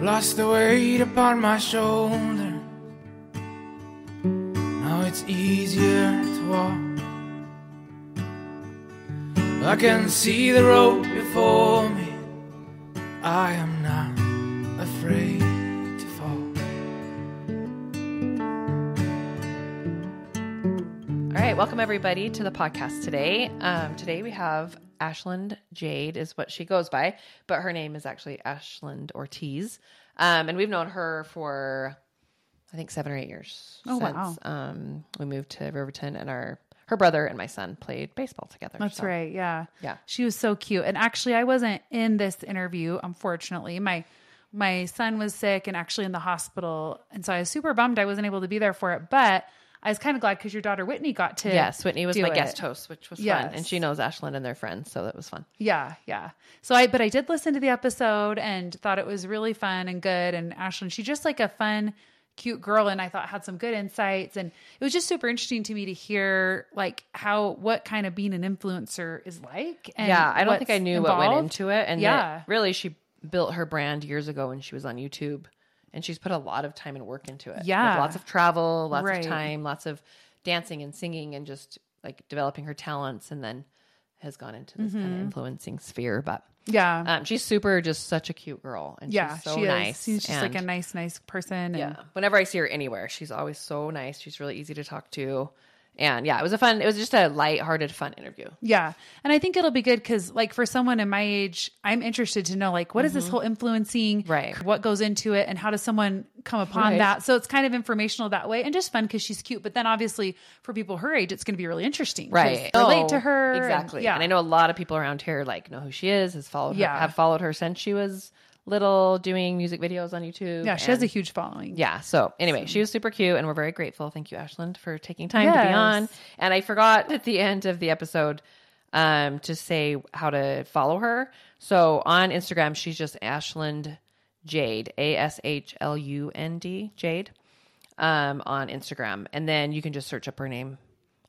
Lost the weight upon my shoulder. Now it's easier to walk. I can see the road before me. I am not afraid to fall. All right, welcome everybody to the podcast today. Um, today we have Ashlund Jade is what she goes by, but her name is actually Ashlund Ortiz. Um, and we've known her for I think seven or eight years. Oh, since, wow. Um, we moved to Riverton, and our her brother and my son played baseball together. That's so- right. Yeah. Yeah. She was so cute. And actually I wasn't in this interview, unfortunately. My my son was sick and actually in the hospital. And so I was super bummed I wasn't able to be there for it. But I was kind of glad because your daughter Whitney got to Yes, Whitney was my it. guest host, which was fun, and she knows Ashlund and their friends, so that was fun. Yeah, yeah. So I but I did listen to the episode and thought it was really fun and good. And Ashlund, she's just like a fun, cute girl, and I thought had some good insights. And it was just super interesting to me to hear like how what kind of being an influencer is like. And yeah, I don't think I knew what went into it. And yeah, really, she built her brand years ago when she was on YouTube, and she's put a lot of time and work into it. Yeah. With lots of travel, lots Right. of time, lots of dancing and singing, and just like developing her talents, and then has gone into this kind Mm-hmm. of influencing sphere. But Yeah. um, she's super, just such a cute girl, and yeah, she's so she nice. She's just like a nice, nice person. And yeah. Whenever I see her anywhere, she's always so nice. She's really easy to talk to. And yeah, it was a fun, it was just a light-hearted, fun interview. Yeah. And I think it'll be good because, like, for someone in my age, I'm interested to know, like, what is this whole influencing? Mm-hmm. Right. What goes into it and how does someone come upon Right. that? So it's kind of informational that way and just fun because she's cute. But then obviously for people her age, it's going to be really interesting. right Relate Oh, to her. and- exactly yeah. and i know a lot of people around here like know who she is has followed her Yeah. have followed her since she was little doing music videos on youtube Yeah. She has a huge following. yeah so anyway she was super cute and we're very grateful. Thank you ashlund for taking time to be on. And i forgot at the end of the episode um to say how to follow her. So on instagram she's just ashlund jade a-s-h-l-u-n-d jade um, on Instagram, and then you can just search up her name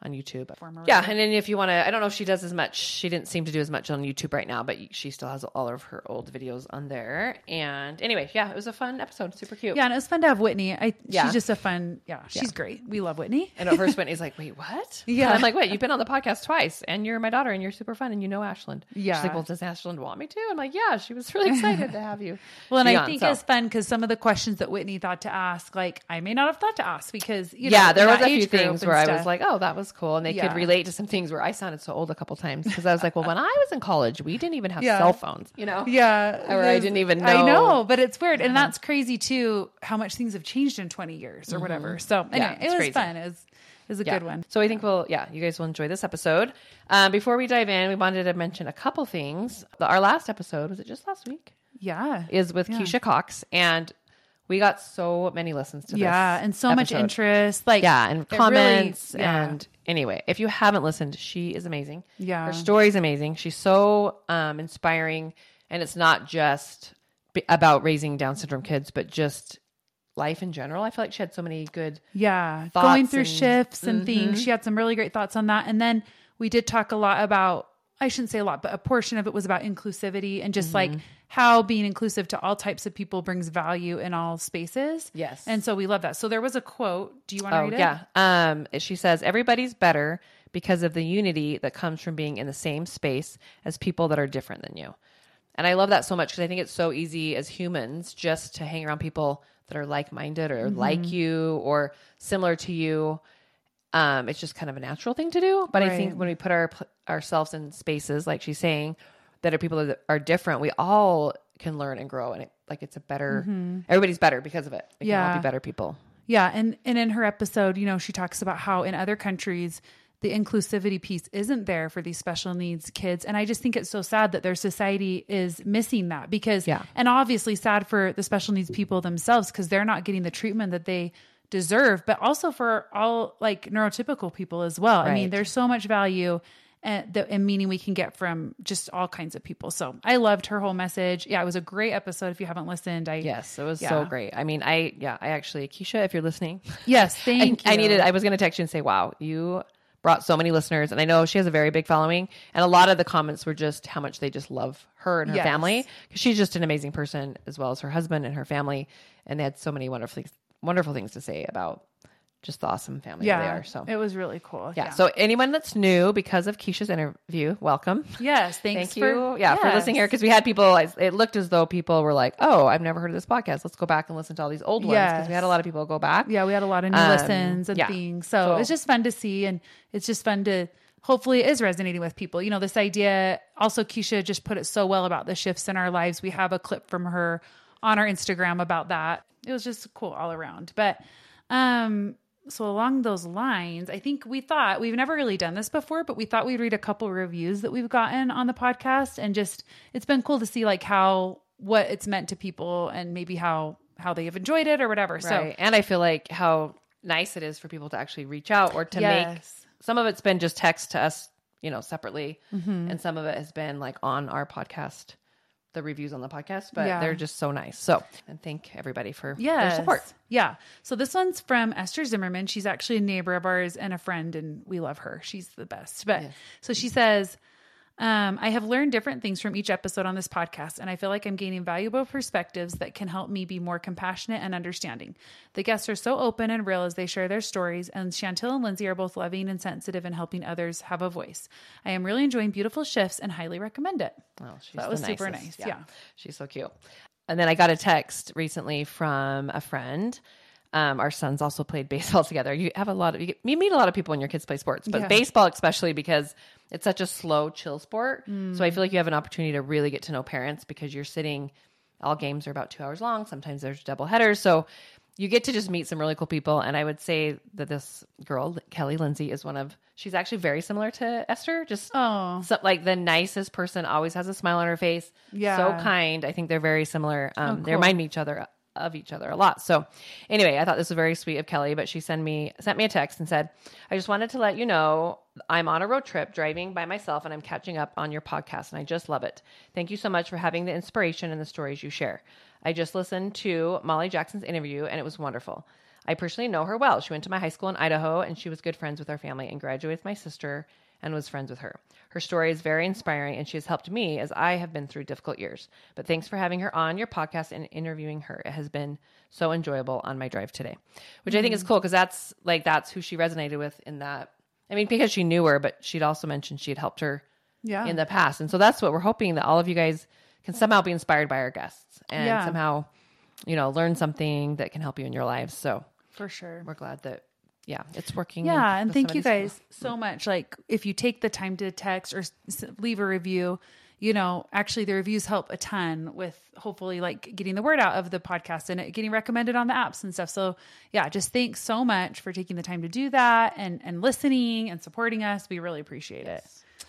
on YouTube. Yeah, and then if you want to, I don't know if she does as much. She didn't seem to do as much on YouTube right now, but she still has all of her old videos on there. And anyway, yeah, it was a fun episode, super cute. Yeah. And it was fun to have Whitney. I, Yeah. She's just a fun, yeah, she's great. We love Whitney. And at first, Whitney's like, "Wait, what?" Yeah. And I'm like, "Wait, you've been on the podcast twice, and you're my daughter, and you're super fun, and you know Ashlund." Yeah. She's like, "Well, does Ashlund want me to?" I'm like, "Yeah." She was really excited to have you. Well, and I think so. it's fun because some of the questions that Whitney thought to ask, like I may not have thought to ask because you know, yeah, there was a few things where I was like, "Oh, that was cool," and they Yeah. could relate to some things where I sounded so old a couple times because I was like, "Well, when I was in college, we didn't even have Yeah. cell phones, you know." Yeah. Or I didn't even know. I know. but it's weird. And that's crazy too, how much things have changed in 20 years or whatever. So anyway, Mm-hmm. Yeah, it was crazy. fun. It was, it was a Yeah. good one. So I think we'll, yeah, you guys will enjoy this episode. Um, before we dive in, we wanted to mention a couple things. The- Our last episode was it just last week? Yeah. Is with Keisha Cox, and we got so many listens to this. yeah. And so much episode. interest. Like, Yeah, and it really- comments yeah. and anyway, if you haven't listened, she is amazing. Yeah. her story's amazing. She's so um, inspiring, and it's not just b- about raising Down syndrome kids, but just life in general. I feel like she had so many good. Yeah, thoughts going through and- Mm-hmm. shifts and things. She had some really great thoughts on that. And then we did talk a lot about, I shouldn't say a lot, but a portion of it was about inclusivity and just Mm-hmm. like how being inclusive to all types of people brings value in all spaces. Yes. And so we love that. So there was a quote. Do you want to Oh read it? yeah. Um, she says everybody's better because of the unity that comes from being in the same space as people that are different than you. And I love that so much because I think it's so easy as humans just to hang around people that are like minded or like you or similar to you. Um, it's just kind of a natural thing to do. But I think when we put our ourselves in spaces, like she's saying, that are people that are different, we all can learn and grow, and it, like it's a better. Mm-hmm. Everybody's better because of it. We can all Yeah. be better people. Yeah, and and in her episode, you know, she talks about how in other countries the inclusivity piece isn't there for these special needs kids and I just think it's so sad that their society is missing that because Yeah. and obviously sad for the special needs people themselves cuz they're not getting the treatment that they deserve, but also for all like neurotypical people as well. I mean, there's so much value and, the, and meaning we can get from just all kinds of people. So I loved her whole message. Yeah, it was a great episode. If you haven't listened, I Yes, it was so great. I mean, I yeah, I actually Keisha, if you're listening, yes, I, thank you. I needed. I was going to text you and say, "Wow, you brought so many listeners. And I know she has a very big following. And a lot of the comments were just how much they just love her and her Yes. family because she's just an amazing person as well as her husband and her family. And they had so many wonderful things, wonderful things to say about just the awesome family yeah, they are. So it was really cool. yeah. So anyone that's new because of Keisha's interview, welcome. yes, thanks Thank you. for yeah, for listening here because we had people. It looked as though people were like, "Oh, I've never heard of this podcast. Let's go back and listen to all these old ones." Because we had a lot of people go back. Yeah, we had a lot of new Um, listens and yeah. things. So, So- it's just fun to see and it's just fun to hopefully it is resonating with people. You know, this idea also Keisha just put it so well about the shifts in our lives. We have a clip from her on our Instagram about that. It was just cool all around. But um so along those lines, I think we thought we've never really done this before, but we thought we'd read a couple reviews that we've gotten on the podcast and just it's been cool to see like how what it's meant to people and maybe how how they have enjoyed it or whatever. So and I feel like how nice it is for people to actually reach out or to make. Some of it's been just text to us, you know, separately, Mm-hmm. and some of it has been like on our podcast, the reviews on the podcast. But Yeah. they're just so nice. So, and thank everybody for Yes. their support. Yeah. So this one's from Esther Zimmerman. She's actually a neighbor of ours and a friend, and we love her. She's the best. But so she says, um, I have learned different things from each episode on this podcast, and I feel like I'm gaining valuable perspectives that can help me be more compassionate and understanding. The guests are so open and real as they share their stories, and Chantil and Lindsay are both loving and sensitive in helping others have a voice. I am really enjoying beautiful shifts and highly recommend it. Oh, she's That the was super nicest. nice. Yeah. She's so cute. And then I got a text recently from a friend. Um, our sons also played baseball together. You have a lot of you, get, you meet a lot of people when your kids play sports, but Yeah. baseball especially because it's such a slow, chill sport. Mm. So I feel like you have an opportunity to really get to know parents because you're sitting. All games are about two hours long. Sometimes there's double headers, so you get to just meet some really cool people. And I would say that this girl, Kelly Lindsay, is one of. She's actually very similar to Esther. Just Oh, so, like the nicest person always has a smile on her face Yeah. so kind i think they're very similar um, Oh, they remind me each other of each other a lot. So anyway i thought this was very sweet of kelly but she sent me sent me a text and said i just wanted to let you know i'm on a road trip driving by myself and i'm catching up on your podcast and i just love it. Thank you so much for having the inspiration and the stories you share. I just listened to molly jackson's interview and it was wonderful. I personally know her well. She went to my high school in Idaho and she was good friends with our family and graduated with my sister and was friends with her. Her story is very inspiring and she has helped me as I have been through difficult years. But thanks for having her on your podcast and interviewing her. It has been so enjoyable on my drive today, which I think is mm-hmm. cool because that's like that's who she resonated with in that. I mean, because she knew her, but she'd also mentioned she had helped her yeah. in the past. And so that's what we're hoping that all of you guys can somehow be inspired by our guests and Yeah. somehow, you know, learn something that can help you in your lives. So for sure. we're glad that yeah it's working Yeah, and thank you guys so much. Like, if you take the time to text or s- leave a review, you know, actually the reviews help a ton with hopefully like getting the word out of the podcast and it getting recommended on the apps and stuff. So, yeah, just thanks so much for taking the time to do that and and listening and supporting us. We really appreciate it.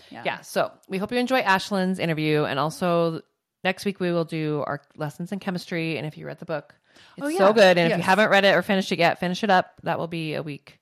people. yeah so we hope you enjoy ashlund's interview and also next week we will do our lessons in chemistry and if you read the book it's Oh, yeah. so good and if you haven't read it or finished it yet finish it up that will be a week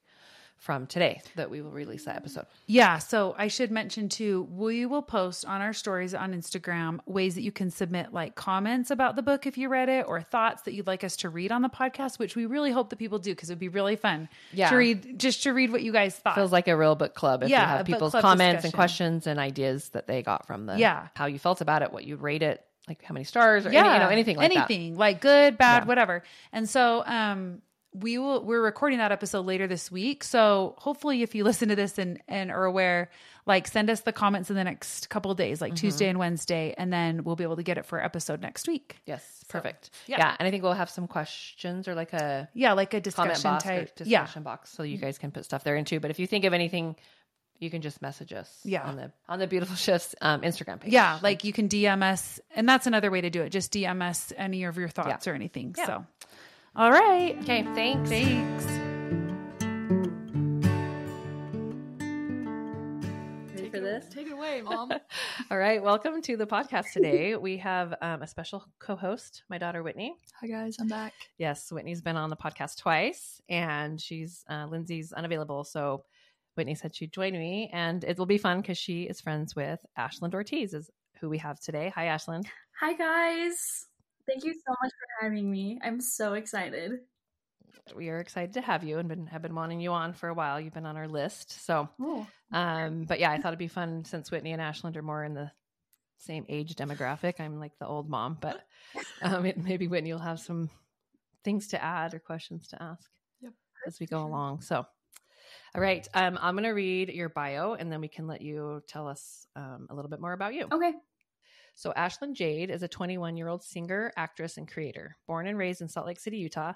from today that we will release that episode Yeah, so I should mention too, we will post on our stories on Instagram ways that you can submit like comments about the book if you read it or thoughts that you'd like us to read on the podcast, which we really hope that people do because it'd be really fun Yeah. to read just to read what you guys thought. feels like a real book club if Yeah, you have people's comments and questions and ideas that they got from the Yeah. how you felt about it what you'd rate it like how many stars or any, you know anything like that anything like good, bad, Yeah. whatever. And so, um, we will we're recording that episode later this week. So hopefully, if you listen to this and and are aware, like send us the comments in the next couple of days, like Mm-hmm. Tuesday and Wednesday, and then we'll be able to get it for episode next week. yes perfect yeah. yeah. and i think we'll have some questions or like a Yeah, like a discussion box type. discussion box so you guys can put stuff there in too. But if you think of anything, you can just message us Yeah. on the on the beautiful shifts um, Instagram page. Yeah, yeah, like you can DM us, and that's another way to do it. Just DM us any of your thoughts or anything. Yeah. So, all right, okay, thanks. thanks. Ready for this? Take it away, mom. All right, welcome to the podcast today. we have um, a special co-host, my daughter Whitney. Hi guys, I'm back. Yes, Whitney's been on the podcast twice, and she's uh, Lindsay's unavailable, so Whitney said she'd join me, and it will be fun because she is friends with Ashlund Ortiz, is who we have today. Hi, Ashlund. Hi guys. Thank you so much for having me. I'm so excited. we are excited to have you and been, have been wanting you on for a while. You've been on our list. So, Oh, um, but yeah, I thought it'd be fun since Whitney and Ashlund are more in the same age demographic. I'm like the old mom, but um, it, maybe Whitney will have some things to add or questions to ask Yep. as we go along. So, all right, um, I'm going to read your bio and then we can let you tell us um, a little bit more about you. okay. So, Ashlund Jade is a 21 year old singer, actress, and creator. Born and raised in Salt Lake City, Utah,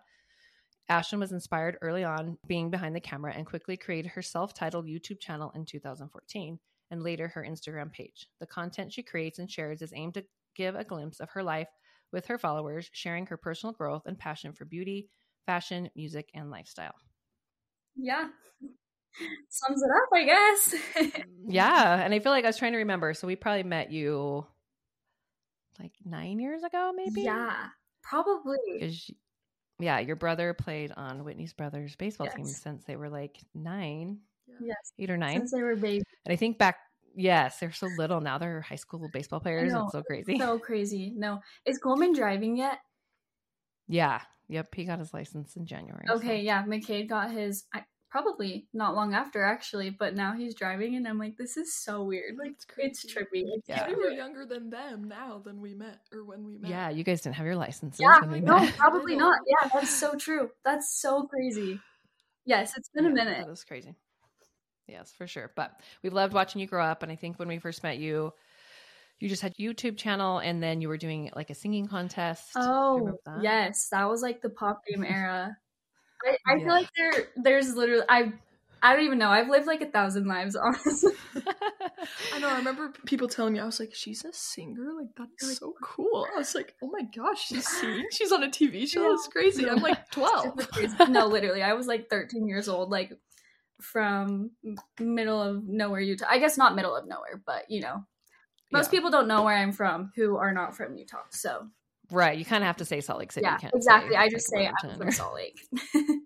Ashlund was inspired early on being behind the camera and quickly created her self titled YouTube channel in 2014 and later her Instagram page. The content she creates and shares is aimed to give a glimpse of her life with her followers, sharing her personal growth and passion for beauty, fashion, music, and lifestyle. Yeah. Sums it up, I guess. Mm, yeah. And I feel like I was trying to remember. So, we probably met you like nine years ago, maybe? Yeah, probably. Yeah, your brother played on Whitney's brother's baseball team since they were like nine, Yes, eight or nine. since they were babies. And I think back, yes, they're so little now. They're high school baseball players. know. It's so crazy. So crazy. No, is Coleman driving yet? yeah. Yep. He got his license in January. so- Okay, yeah, McCade got his I, probably not long after actually, but now he's driving, and I'm like, this is so weird. Like, it's crazy. trippy. I Yeah. We were younger than them now than we met or when we met. Yeah. You guys didn't have your licenses. Yeah, when we no, met. probably not. Yeah, that's so true. That's so crazy. Yes, it's been a Yeah, minute. That is crazy. Yes, for sure. But we've loved watching you grow up. And I think when we first met you, you just had YouTube channel and then you were doing like a singing contest. Oh, that? yes, that was like the pop game era. I, I Yeah. feel like there, there's literally I, I don't even know. I've lived like a thousand lives, honestly. I know. I remember people telling me, I was like, she's a singer? Like, that's so cool. I was like, oh my gosh, she's singing? She's on a TV show? That's crazy. I'm like 12. No, literally, I was like 13 years old, like from middle of nowhere, Utah. I guess not middle of nowhere, but you know, most Yeah. people don't know where I'm from who are not from Utah. So Right. You kind of have to say Salt Lake City. yeah, can't exactly. I like, just say I'm from Salt Lake.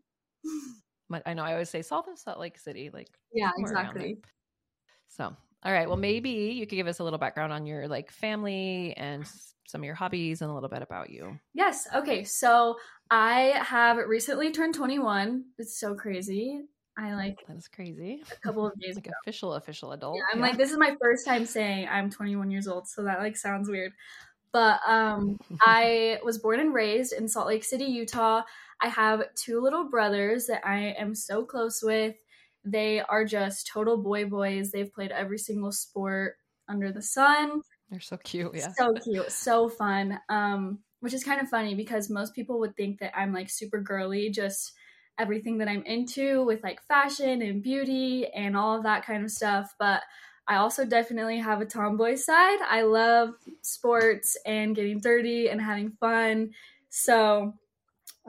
But I know I always say Salt and Salt Lake City, like yeah, somewhere around there. exactly. So, all right. Well, maybe you could give us a little background on your like family and some of your hobbies and a little bit about you. Yes. Okay. So I have recently turned 21. It's so crazy. I like That is crazy. a couple of days Like ago. official, official adult. Yeah, I'm like, this is my first time saying I'm 21 years old, so that like sounds weird. But um, I was born and raised in Salt Lake City, Utah. I have two little brothers that I am so close with. They are just total boy boys. They've played every single sport under the sun. They're so cute. Yeah. So cute, so fun. Um, which is kind of funny because most people would think that I'm like super girly, just everything that I'm into with like fashion and beauty and all of that kind of stuff. But I also definitely have a tomboy side. I love sports and getting dirty and having fun. So,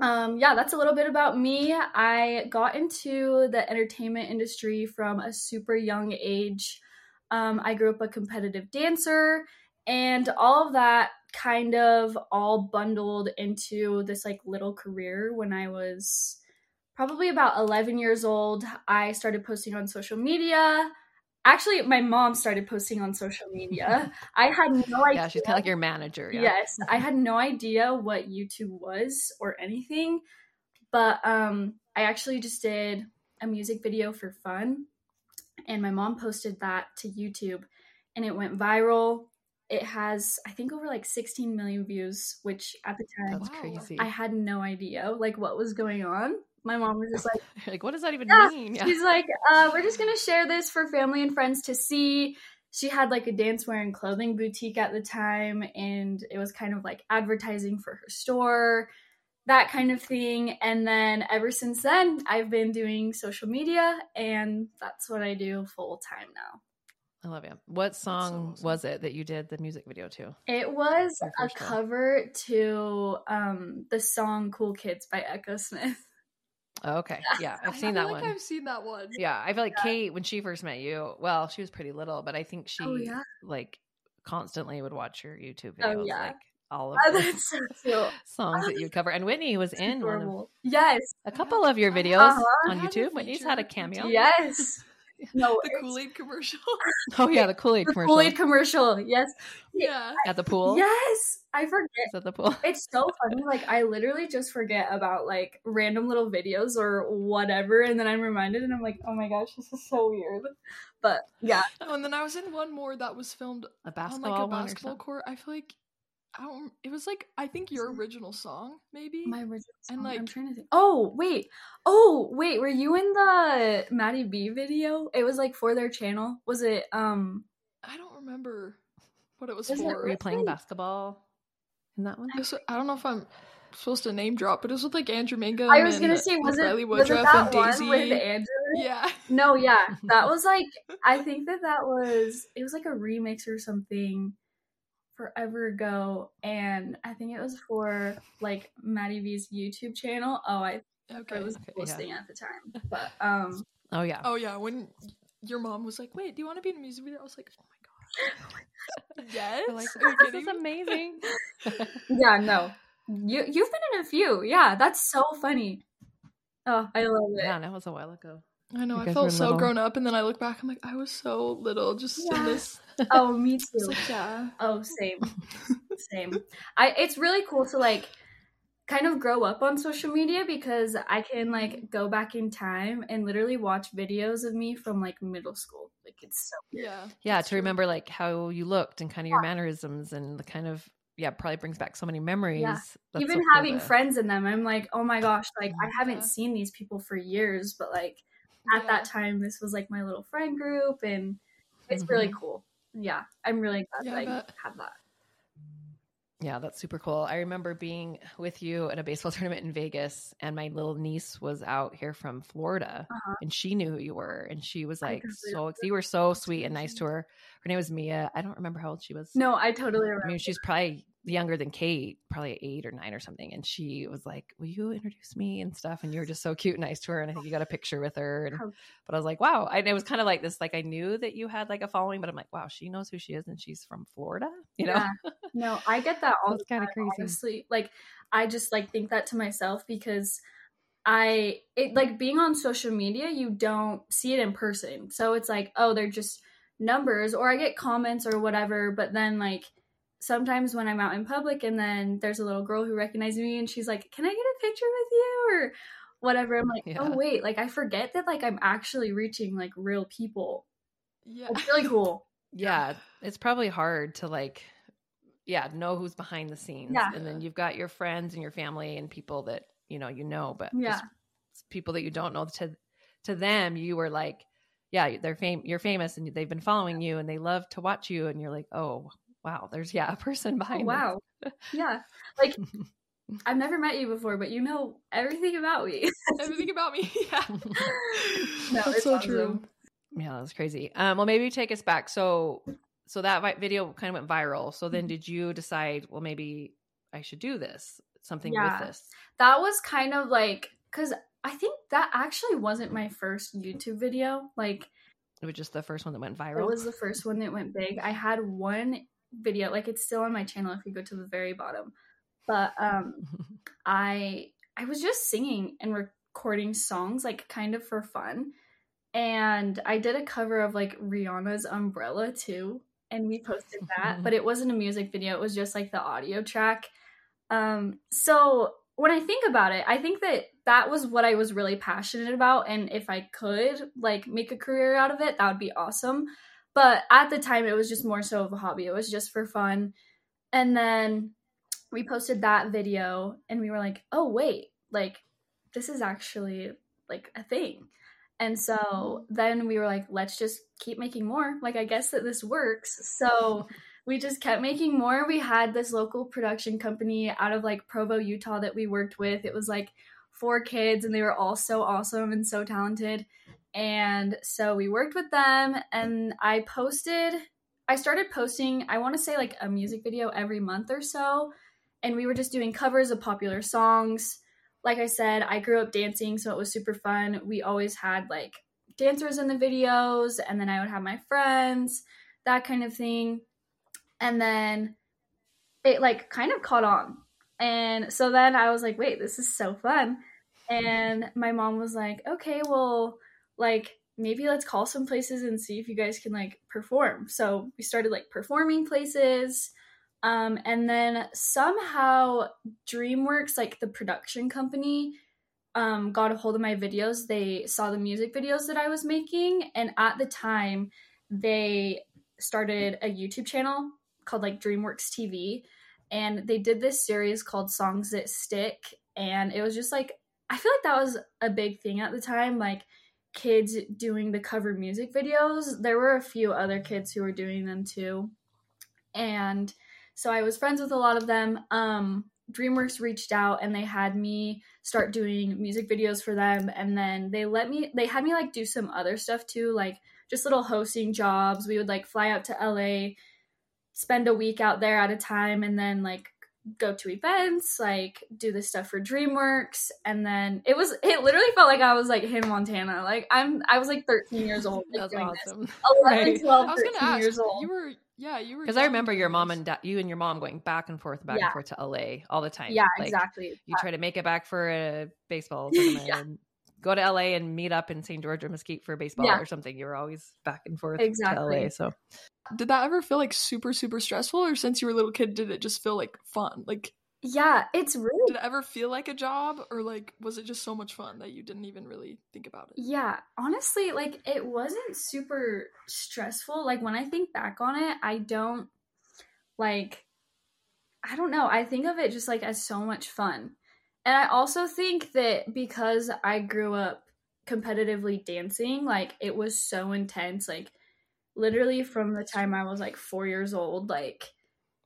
um, yeah, that's a little bit about me. I got into the entertainment industry from a super young age. Um, I grew up a competitive dancer, and all of that kind of all bundled into this like little career when I was probably about 11 years old. I started posting on social media. Actually, my mom started posting on social media. I had no idea. Yeah, she's kind of like your manager. Yeah. Yes, I had no idea what YouTube was or anything, but um, I actually just did a music video for fun, and my mom posted that to YouTube, and it went viral. It has, I think, over like 16 million views, which at the time That's crazy. I had no idea like what was going on. My mom was just like. like, what does that even Yeah, mean? Yeah. She's like, uh, we're just gonna share this for family and friends to see. She had like a dance wearing clothing boutique at the time, and it was kind of like advertising for her store, that kind of thing. And then ever since then, I've been doing social media, and that's what I do full time now. I love you. What song awesome. was it that you did the music video to? It was a cover to um, the song "Cool Kids" by Echosmith. Oh, okay. Yeah, I've I seen feel that like one. I've seen that one. Yeah, I feel like Kate when she first met you. Well, she was pretty little, but I think she Oh, yeah? like constantly would watch your YouTube Oh, videos, yeah. like all of Oh, the so songs that you cover. And Whitney was in one of. Yes, a couple of your videos Uh-huh. on I have a YouTube. Whitney's had a cameo. yes. No, the Kool Aid commercial. Oh yeah, the Kool Aid the commercial Kool Aid commercial. Yes, yeah. at the pool. yes. I forget. Is at the pool. It's so funny. Like I literally just forget about like random little videos or whatever, and then I'm reminded, and I'm like, oh my gosh, this is so weird. But yeah, Oh, and then I was in one more that was filmed A on like a basketball court. I feel like I don't. It was like I think your original song, maybe. my original. And, song, I'm trying to think. Oh wait, oh wait, were you in the Maddie B video? It was like for their channel. Was it? Um, I don't remember what it was Was it for. Were you playing basketball in that one? Was- I don't know if I'm supposed to name drop, but it was with like Andrew Mangum. I was gonna say, like, was it Riley was it Woodruff that and one Daisy? with Andrew? Yeah. No, yeah, that was like I think that that was it was like a remix or something forever ago, and I think it was for like Maddie V's YouTube channel. Oh, I Okay. I was Okay, yeah. posting at the time, but um, Oh yeah. Oh yeah, when your mom was like, "Wait, do you want to be in a music video?" I was like, "Oh my god, yes!" You're like, this kidding is amazing. yeah, no, you you've been in a few, yeah, that's so funny. Oh, I love it. yeah, that was a while ago. I know. I felt so little. grown up, and then I look back. I'm like, I was so little, just Yeah. in this. Oh, me too. like, yeah. Oh, same. same. I it's really cool to like kind of grow up on social media because I can like go back in time and literally watch videos of me from like middle school. Like it's so weird. Yeah. Yeah, that's to true. remember like how you looked and kind of your mannerisms and the kind of yeah, probably brings back so many memories. That's so Even cool having to- friends in them, I'm like, oh my gosh, like I haven't Yeah. seen these people for years, but like at Yeah. that time this was like my little friend group and it's really Mhm. cool. Yeah. I'm really glad Yeah, that I I have that. Yeah, that's super cool. I remember being with you at a baseball tournament in Vegas, and my little niece was out here from Florida, Uh-huh. and she knew who you were, and she was like so. You were so sweet and nice to her. Her name was Mia. I don't remember how old she was. No, I totally remember. I mean, she's probably younger than Kate, probably eight or nine or something. And she was like, "Will you introduce me and stuff?" And you were just so cute and nice to her. And I think you got a picture with her. And but I was like, "Wow!" And it was kind of like this. Like I knew that you had like a following, but I'm like, "Wow, she knows who she is, and she's from Florida." You know? Yeah. No, I get that all That's kinda crazy. Honestly, like I just like think that to myself because I it like being on social media, you don't see it in person. So it's like, oh, they're just numbers, or I get comments or whatever. But then like sometimes when I'm out in public, and then there's a little girl who recognizes me, and she's like, "Can I get a picture with you?" or whatever. I'm like, oh, Yeah. oh wait, like I forget that like I'm actually reaching like real people. Yeah. It's really cool. yeah it's probably hard to like yeah know who's behind the scenes Yeah. and then you've got your friends and your family and people that you know you know but Yeah. just people that you don't know to to them you were like yeah they're fam- you're famous and they've been following you and they love to watch you and you're like oh wow there's yeah a person Oh, behind this. wow. Yeah. Like I've never met you before, but you know everything about me. Everything about me. Yeah. No, That's it's so awesome. true. yeah that's crazy um well maybe take us back so so that vi- video kind of went viral so Mm-hmm. then did you decide well maybe i should do this something Yeah. with this that was kind of like because I think that actually wasn't my first YouTube video. Like It was just the first one that went viral. it was the first one that went big. I had one video, like it's still on my channel if you go to the very bottom. But um I I was just singing and recording songs like kind of for fun. And I did a cover of like Rihanna's Umbrella too. And we posted that, but it wasn't a music video, it was just like the audio track. Um so when I think about it, I think that that was what I was really passionate about and if I could like make a career out of it, that would be awesome. But at the time it was just more so of a hobby. It was just for fun. And then we posted that video and we were like, "Oh wait, like this is actually like a thing." And so mm-hmm. then we were like, let's just keep making more. Like, I guess that this works. So we just kept making more. We had this local production company out of like Provo, Utah that we worked with. It was like four kids and they were all so awesome and so talented. And so we worked with them and I posted, I started posting, I want to say like a music video every month or so. And we were just doing covers of popular songs like I said, I grew up dancing, so it was super fun. We always had like dancers in the videos, and then I would have my friends, that kind of thing. And then it like kind of caught on. And so then I was like, wait, this is so fun. And my mom was like, okay, well, like maybe let's call some places and see if you guys can like perform. So we started like performing places. Um, and then somehow DreamWorks, like the production company, um, got a hold of my videos. They saw the music videos that I was making. And at the time, they started a YouTube channel called like DreamWorks TV. And they did this series called Songs That Stick. And it was just like, I feel like that was a big thing at the time. Like, kids doing the cover music videos. There were a few other kids who were doing them too. And so I was friends with a lot of them. Um, DreamWorks reached out and they had me start doing music videos for them. And then they let me, they had me like do some other stuff too, like just little hosting jobs. We would like fly out to LA, spend a week out there at a time, and then like go to events, like do this stuff for DreamWorks, and then it was it literally felt like I was like Hannah Montana. Like I'm I was like 13 years old. Like, That's awesome. This. 11, Right. 12, I was 13 ask. years old. You were, yeah, you were. Because I remember your mom and dad, you and your mom going back and forth, back Yeah. and forth to LA all the time. yeah, Like, exactly. You try uh, to make it back for a baseball tournament. Yeah. And Go to LA and meet up in St. George or Mesquite for baseball Yeah. or something. You were always back and forth Exactly. to LA. So Did that ever feel like super, super stressful, or since you were a little kid, did it just feel like fun? Like, Yeah, it's really did it ever feel like a job, or like was it just so much fun that you didn't even really think about it? Yeah, honestly, like it wasn't super stressful. Like when I think back on it, I don't like I don't know. I think of it just like as so much fun. And I also think that because I grew up competitively dancing, like it was so intense. Like literally from the time I was like 4 years old, like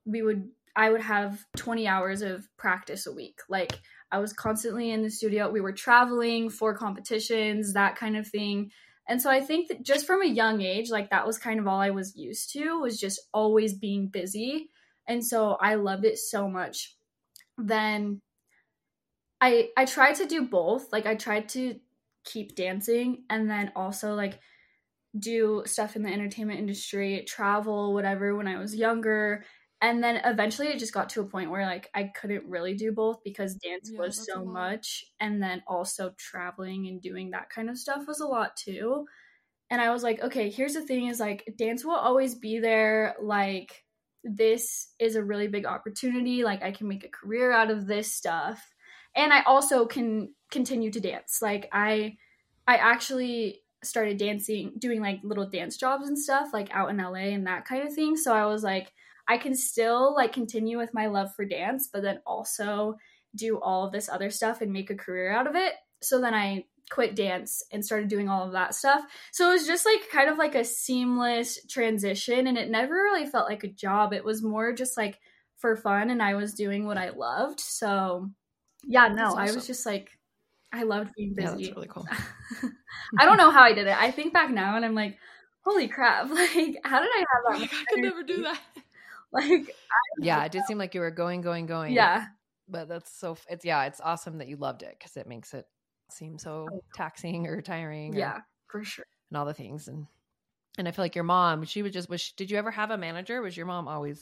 we would I would have 20 hours of practice a week. Like I was constantly in the studio. We were traveling for competitions, that kind of thing. And so I think that just from a young age, like that was kind of all I was used to was just always being busy. And so I loved it so much. Then I I tried to do both. Like I tried to keep dancing and then also like do stuff in the entertainment industry, travel, whatever when I was younger. And then eventually it just got to a point where like I couldn't really do both because dance Yeah, was so much and then also traveling and doing that kind of stuff was a lot too. And I was like, okay, here's the thing is like dance will always be there like this is a really big opportunity like I can make a career out of this stuff. And I also can continue to dance. Like I I actually started dancing, doing like little dance jobs and stuff, like out in LA and that kind of thing. So I was like, I can still like continue with my love for dance, but then also do all of this other stuff and make a career out of it. So then I quit dance and started doing all of that stuff. So it was just like kind of like a seamless transition and it never really felt like a job. It was more just like for fun and I was doing what I loved. So yeah, no, That's I was just like I loved being yeah, busy. that's really cool. I don't know how I did it. I think back now and I'm like, holy crap! Like, how did I have that? Like, I could never do that. Like, yeah, it did seem like you were going, going, going. yeah, But that's so, it's, yeah, it's awesome that you loved it because it makes it seem so taxing or tiring. or- yeah, for sure. and all the things. And, and I feel like your mom, she would just, was, she, did you ever have a manager? Was your mom always,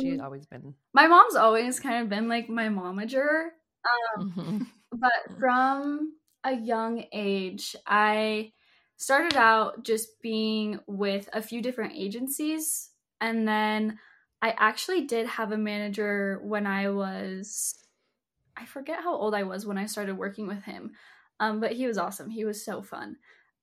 she had Um, always been, my mom's always kind of been like my momager, Mhm. but from a young age, I started out just being with a few different agencies, and then I actually did have a manager when I was I forget how old I was when I started working with him. Um, but he was awesome. He was so fun.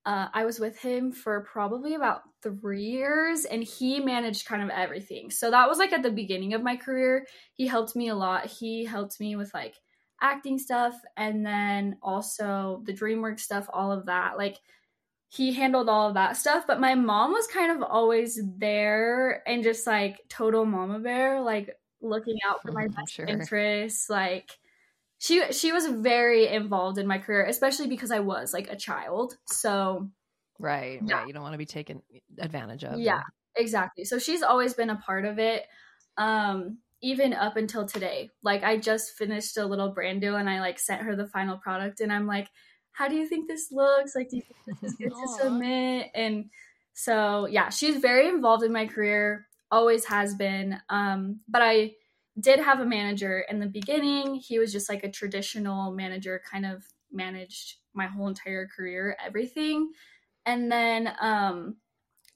Uh, I was with him for probably about three years and he managed kind of everything. So that was like at the beginning of my career. He helped me a lot. He helped me with like acting stuff and then also the DreamWorks stuff, all of that. Like he handled all of that stuff. But my mom was kind of always there and just like total mama bear, like looking out for my Mhm, best sure. interests. Like she she was very involved in my career, especially because I was like a child. So right, Yeah. right. You don't want to be taken advantage of. Yeah. and- exactly. So she's always been a part of it. Um even up until today. Like I just finished a little brand deal and I like sent her the final product and I'm like, how do you think this looks? Like do you think this is good to submit? And so yeah, she's very involved in my career, always has been. Um, but I did have a manager in the beginning. He was just like a traditional manager, kind of managed my whole entire career, everything. And then um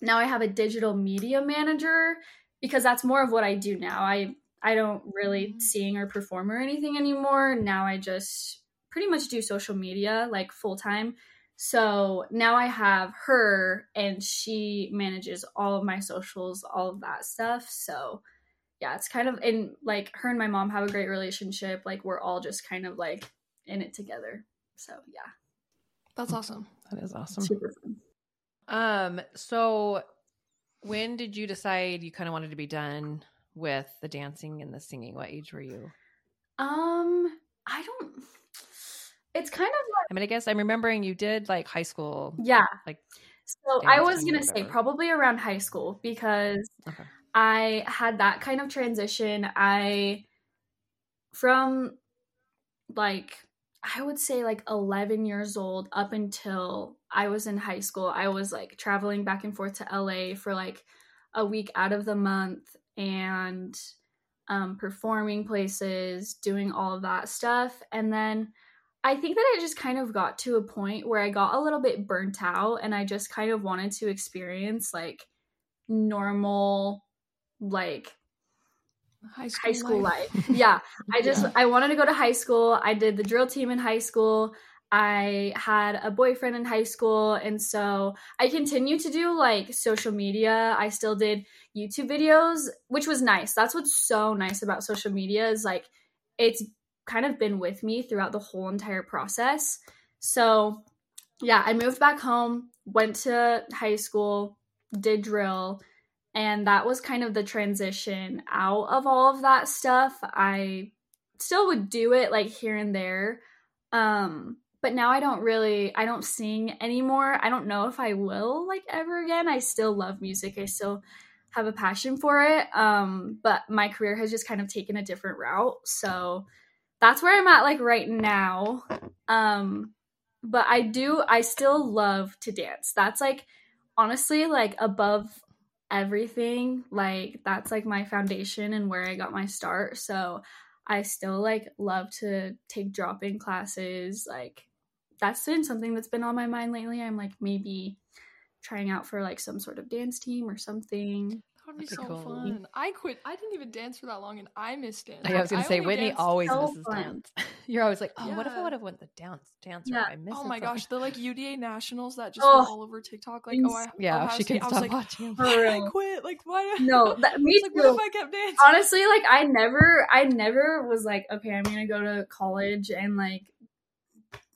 now I have a digital media manager because that's more of what I do now. I I don't really Mhm. sing or perform or anything anymore. Now I just pretty much do social media like full time. So now I have her and she manages all of my socials, all of that stuff. So yeah, it's kind of and like her and my mom have a great relationship. Like we're all just kind of like in it together. So yeah, That's awesome. That is awesome. super fun. Um, so when did you decide you kind of wanted to be done with the dancing and the singing? What age were you? Um, I don't. It's kind of like I mean, I guess I'm remembering you did like high school. yeah. Like So I was gonna say probably around high school because Okay. I had that kind of transition. I from like I would say like 11 years old up until I was in high school. I was like traveling back and forth to LA for like a week out of the month and um, performing places, doing all of that stuff. And then I think that I just kind of got to a point where I got a little bit burnt out and I just kind of wanted to experience like normal, like High school, high school life. life. yeah. I just Yeah. I wanted to go to high school. I did the drill team in high school. I had a boyfriend in high school and so I continued to do like social media. I still did YouTube videos, which was nice. That's what's so nice about social media is like it's kind of been with me throughout the whole entire process. So, yeah, I moved back home, went to high school, did drill, and that was kind of the transition out of all of that stuff i still would do it like here and there um but now i don't really i don't sing anymore i don't know if i will like ever again i still love music i still have a passion for it um but my career has just kind of taken a different route. So that's where i'm at like right now. Um but i do i still love to dance. That's like honestly like above everything like that's like my foundation and where i got my start. So i still like love to take drop-in classes like that's been something that's been on my mind lately. I'm like maybe trying out for like some sort of dance team or something That would be That'd so be cool. fun. I quit. I didn't even dance for that long, and I missed dance. I was gonna say Whitney always so misses fun. dance. You're always like, oh, what if I would have went the dance dance Yeah. route? I miss Oh my so gosh, the like UDA nationals that just Oh. all over TikTok. Like, oh, I, yeah, Ohio she State. can I was stop like, watching. For why did I quit? Like, why? no that I me was like, what if I kept dancing? honestly like i never i never was like okay i'm gonna go to college and like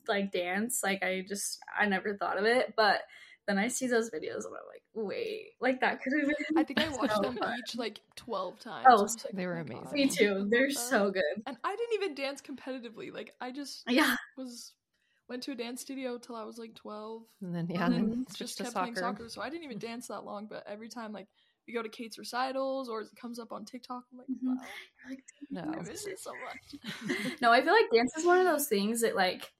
like dance like i just i never thought of it but then i see those videos and i'm like wait like that could have been I think I watched so them fun. each like twelve times. Oh, like, they were "Oh amazing. God, me too they're that." so good And I didn't even dance competitively. Like, I just yeah was went to a dance studio till I was like twelve. And then yeah, and and then then just switched to kept playing soccer. soccer. So I didn't even dance that long. But every time like we go to Kate's recitals or it comes up on TikTok, I'm like, Mhm. wow, No, I miss it so much. no i feel like dance is one of those things that like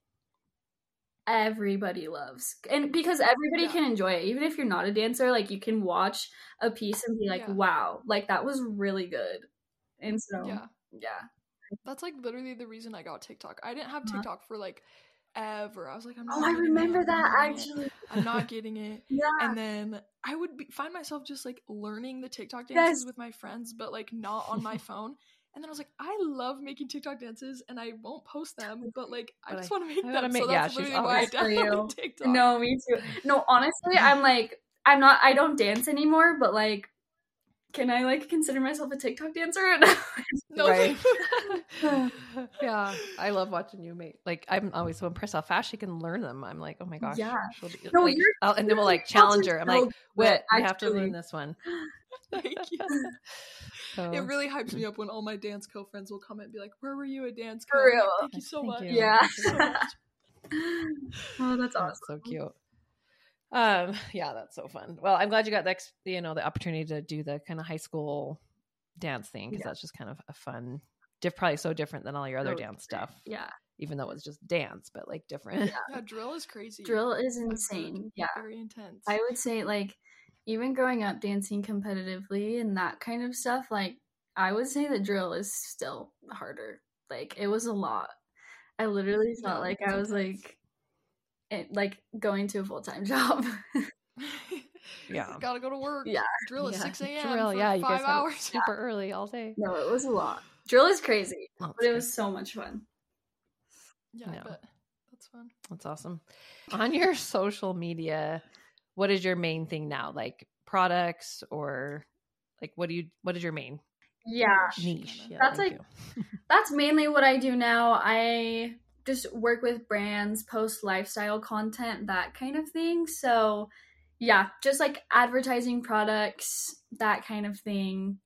everybody loves and because everybody Yeah. can enjoy it even if you're not a dancer like you can watch a piece and be like Yeah. wow like that was really good and so yeah, yeah that's like literally the reason I got TikTok. I didn't have Uh-huh. TikTok for like ever. I was like, I'm not. oh i getting it, remember I'm that it, actually I'm not getting it. yeah And then I would be, find myself just like learning the TikTok Yes. dances with my friends, but like not on my phone. And then I was like, I love making TikTok dances, and I won't post them, but like I just want to make them. so make- yeah, that's she's literally why I downloaded TikTok. No, me too. No, honestly, I'm like, I'm not. I don't dance anymore, but like, can I like consider myself a TikTok dancer? no, Right. Yeah, I love watching you make. Like, I'm always so impressed how fast she can learn them. I'm like, oh my gosh. Yeah. she'll be- No, like, you're- I'll- and then we'll like challenge her. I'm so like, good, Wit, we have to learn this one. Thank you. So, It really hypes me up when all my dance co friends will comment and be like, "Where were you at dance For co?" I'm like, real. Thank you so Thank much. you. Yeah. So much. oh, that's that's awesome. so cute. Um, yeah, that's so fun. Well, I'm glad you got the ex- you know the opportunity to do the kind of high school dance thing because Yeah. that's just kind of a fun, diff- probably so different than all your other So dance stuff. Yeah, Even though it's just dance, but like different. Yeah, drill is crazy. drill is insane. Yeah, very intense. I would say like even growing up dancing competitively and that kind of stuff. Like I would say that drill is still harder. Like it was a lot. I literally felt Yeah, like I was intense. like it, like going to a full time job. Yeah. Gotta go to work. Yeah. Drill at Yeah. 6 a.m. Drill, for yeah, you guys five have hours. super early all day. no, it was a lot. Drill is crazy, Oh, but it great. was so much fun. Yeah, Yeah. but that's fun. That's awesome. On your social media, what is your main thing now? Like products or like what do you what is your main Yeah. niche? Yeah, That's like- That's mainly what I do now. I just work with brands, post lifestyle content, that kind of thing. So, yeah, just like advertising products, that kind of thing.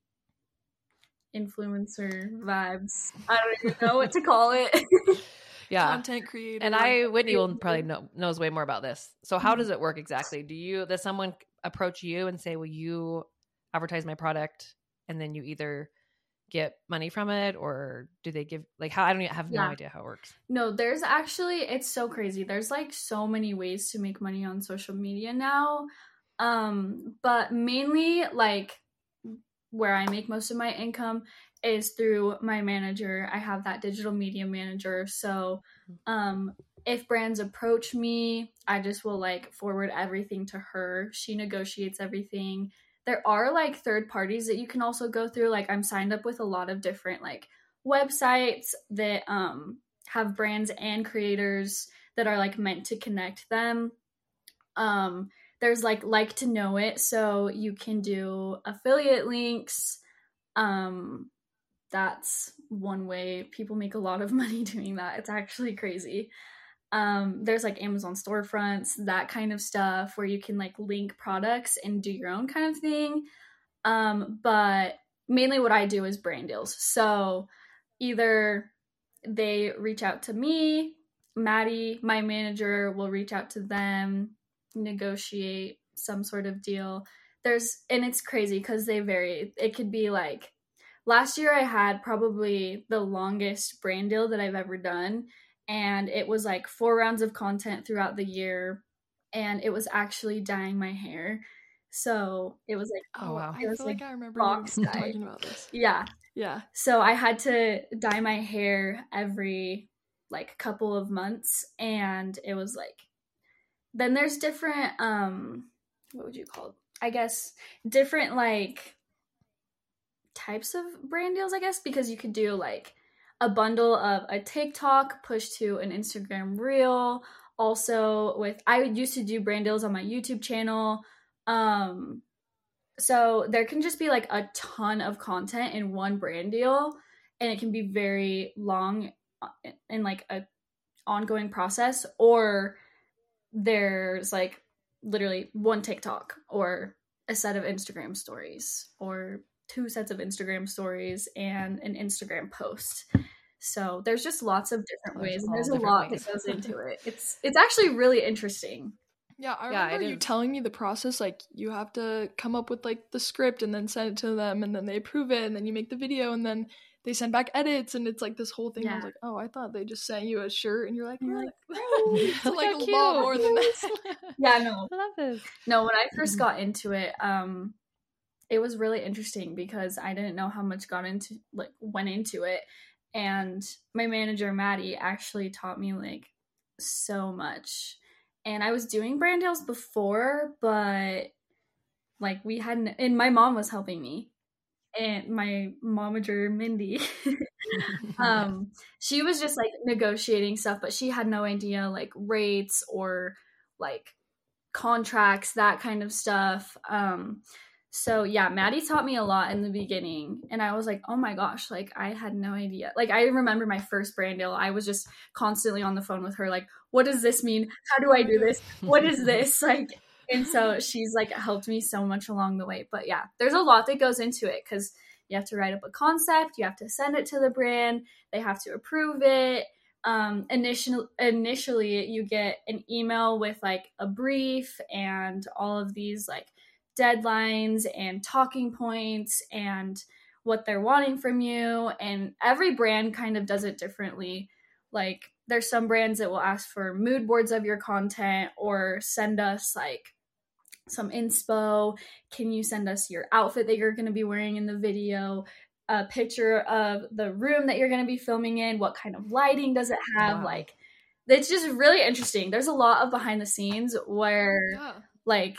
Influencer vibes. I don't even know what to call it. yeah. Content creator. And I Whitney will probably know knows way more about this. So how does mm-hmm. it work exactly? Do you does someone approach you and say, "Will you advertise my product?" And then you either get money from it or do they give like how I don't even have no Yeah. idea how it works. No, there's actually it's so crazy. There's like so many ways to make money on social media now. Um, but mainly like where I make most of my income is through my manager. I have that digital media manager. So um if brands approach me, I just will like forward everything to her. She negotiates everything. There are like third parties that you can also go through. Like I'm signed up with a lot of different like websites that um have brands and creators that are like meant to connect them. Um there's like like to know it so you can do affiliate links. Um that's one way people make a lot of money doing that. It's actually crazy. Um there's like Amazon storefronts, that kind of stuff where you can like link products and do your own kind of thing. Um but mainly what I do is brand deals. So either they reach out to me, Maddie, my manager, will reach out to them, negotiate some sort of deal. There's, and it's crazy because they vary. It could be like last year, I had probably the longest brand deal that I've ever done. And it was like four rounds of content throughout the year. And it was actually dyeing my hair. So it was like, Oh, wow. I It was feel like like, I remember box dye. talking about this. yeah, Yeah. so I had to dye my hair every like couple of months and it was like then there's different um what would you call it? I guess different like types of brand deals I guess because you could do like a bundle of a TikTok push to an Instagram reel. Also with I used to do brand deals on my YouTube channel. Um so there can just be like a ton of content in one brand deal and it can be very long uh, and like a ongoing process or there's like literally one TikTok or a set of Instagram stories or two sets of Instagram stories and an Instagram post. So there's just lots of different There's ways and all there's a lot ways. that goes into it. It's it's actually really interesting. Yeah, I Yeah, remember you is. telling me the process. Like, you have to come up with like the script and then send it to them, and then they approve it, and then you make the video, and then they send back edits, and it's like this whole thing. I was like, oh, I thought they just sent you a shirt, and you're like, You're like, "Oh, it's like a lot more than that. Yeah, no. I love this. No, when I first Mhm. got into it, um, it was really interesting because I didn't know how much got into like went into it, and my manager Maddie actually taught me like so much. And I was doing brand deals before, but like we hadn't, and my mom was helping me, and my momager Mindy. um she was just like negotiating stuff but she had no idea like rates or like contracts that kind of stuff um so yeah maddie taught me a lot in the beginning and i was like oh my gosh like i had no idea. Like i remember my first brand deal i was just constantly on the phone with her like what does this mean? How do i do this? What is this? Like and so she's like helped me so much along the way but yeah there's a lot that goes into it because you have to write up a concept you have to send it to the brand they have to approve it. Um initially initially you get an email with like a brief and all of these like deadlines and talking points and what they're wanting from you and every brand kind of does it differently like there's some brands that will ask for mood boards of your content or send us like some inspo can you send us your outfit that you're going to be wearing in the video a picture of the room that you're going to be filming in what kind of lighting does it have Wow. like it's just really interesting. There's a lot of behind the scenes where Yeah. like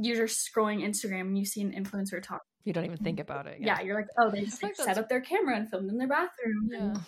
you're just scrolling Instagram and you see an influencer talk. You don't even think mm-hmm. about it. Yeah, you're like, oh, they just like, set up their camera and filmed in their bathroom Yeah. and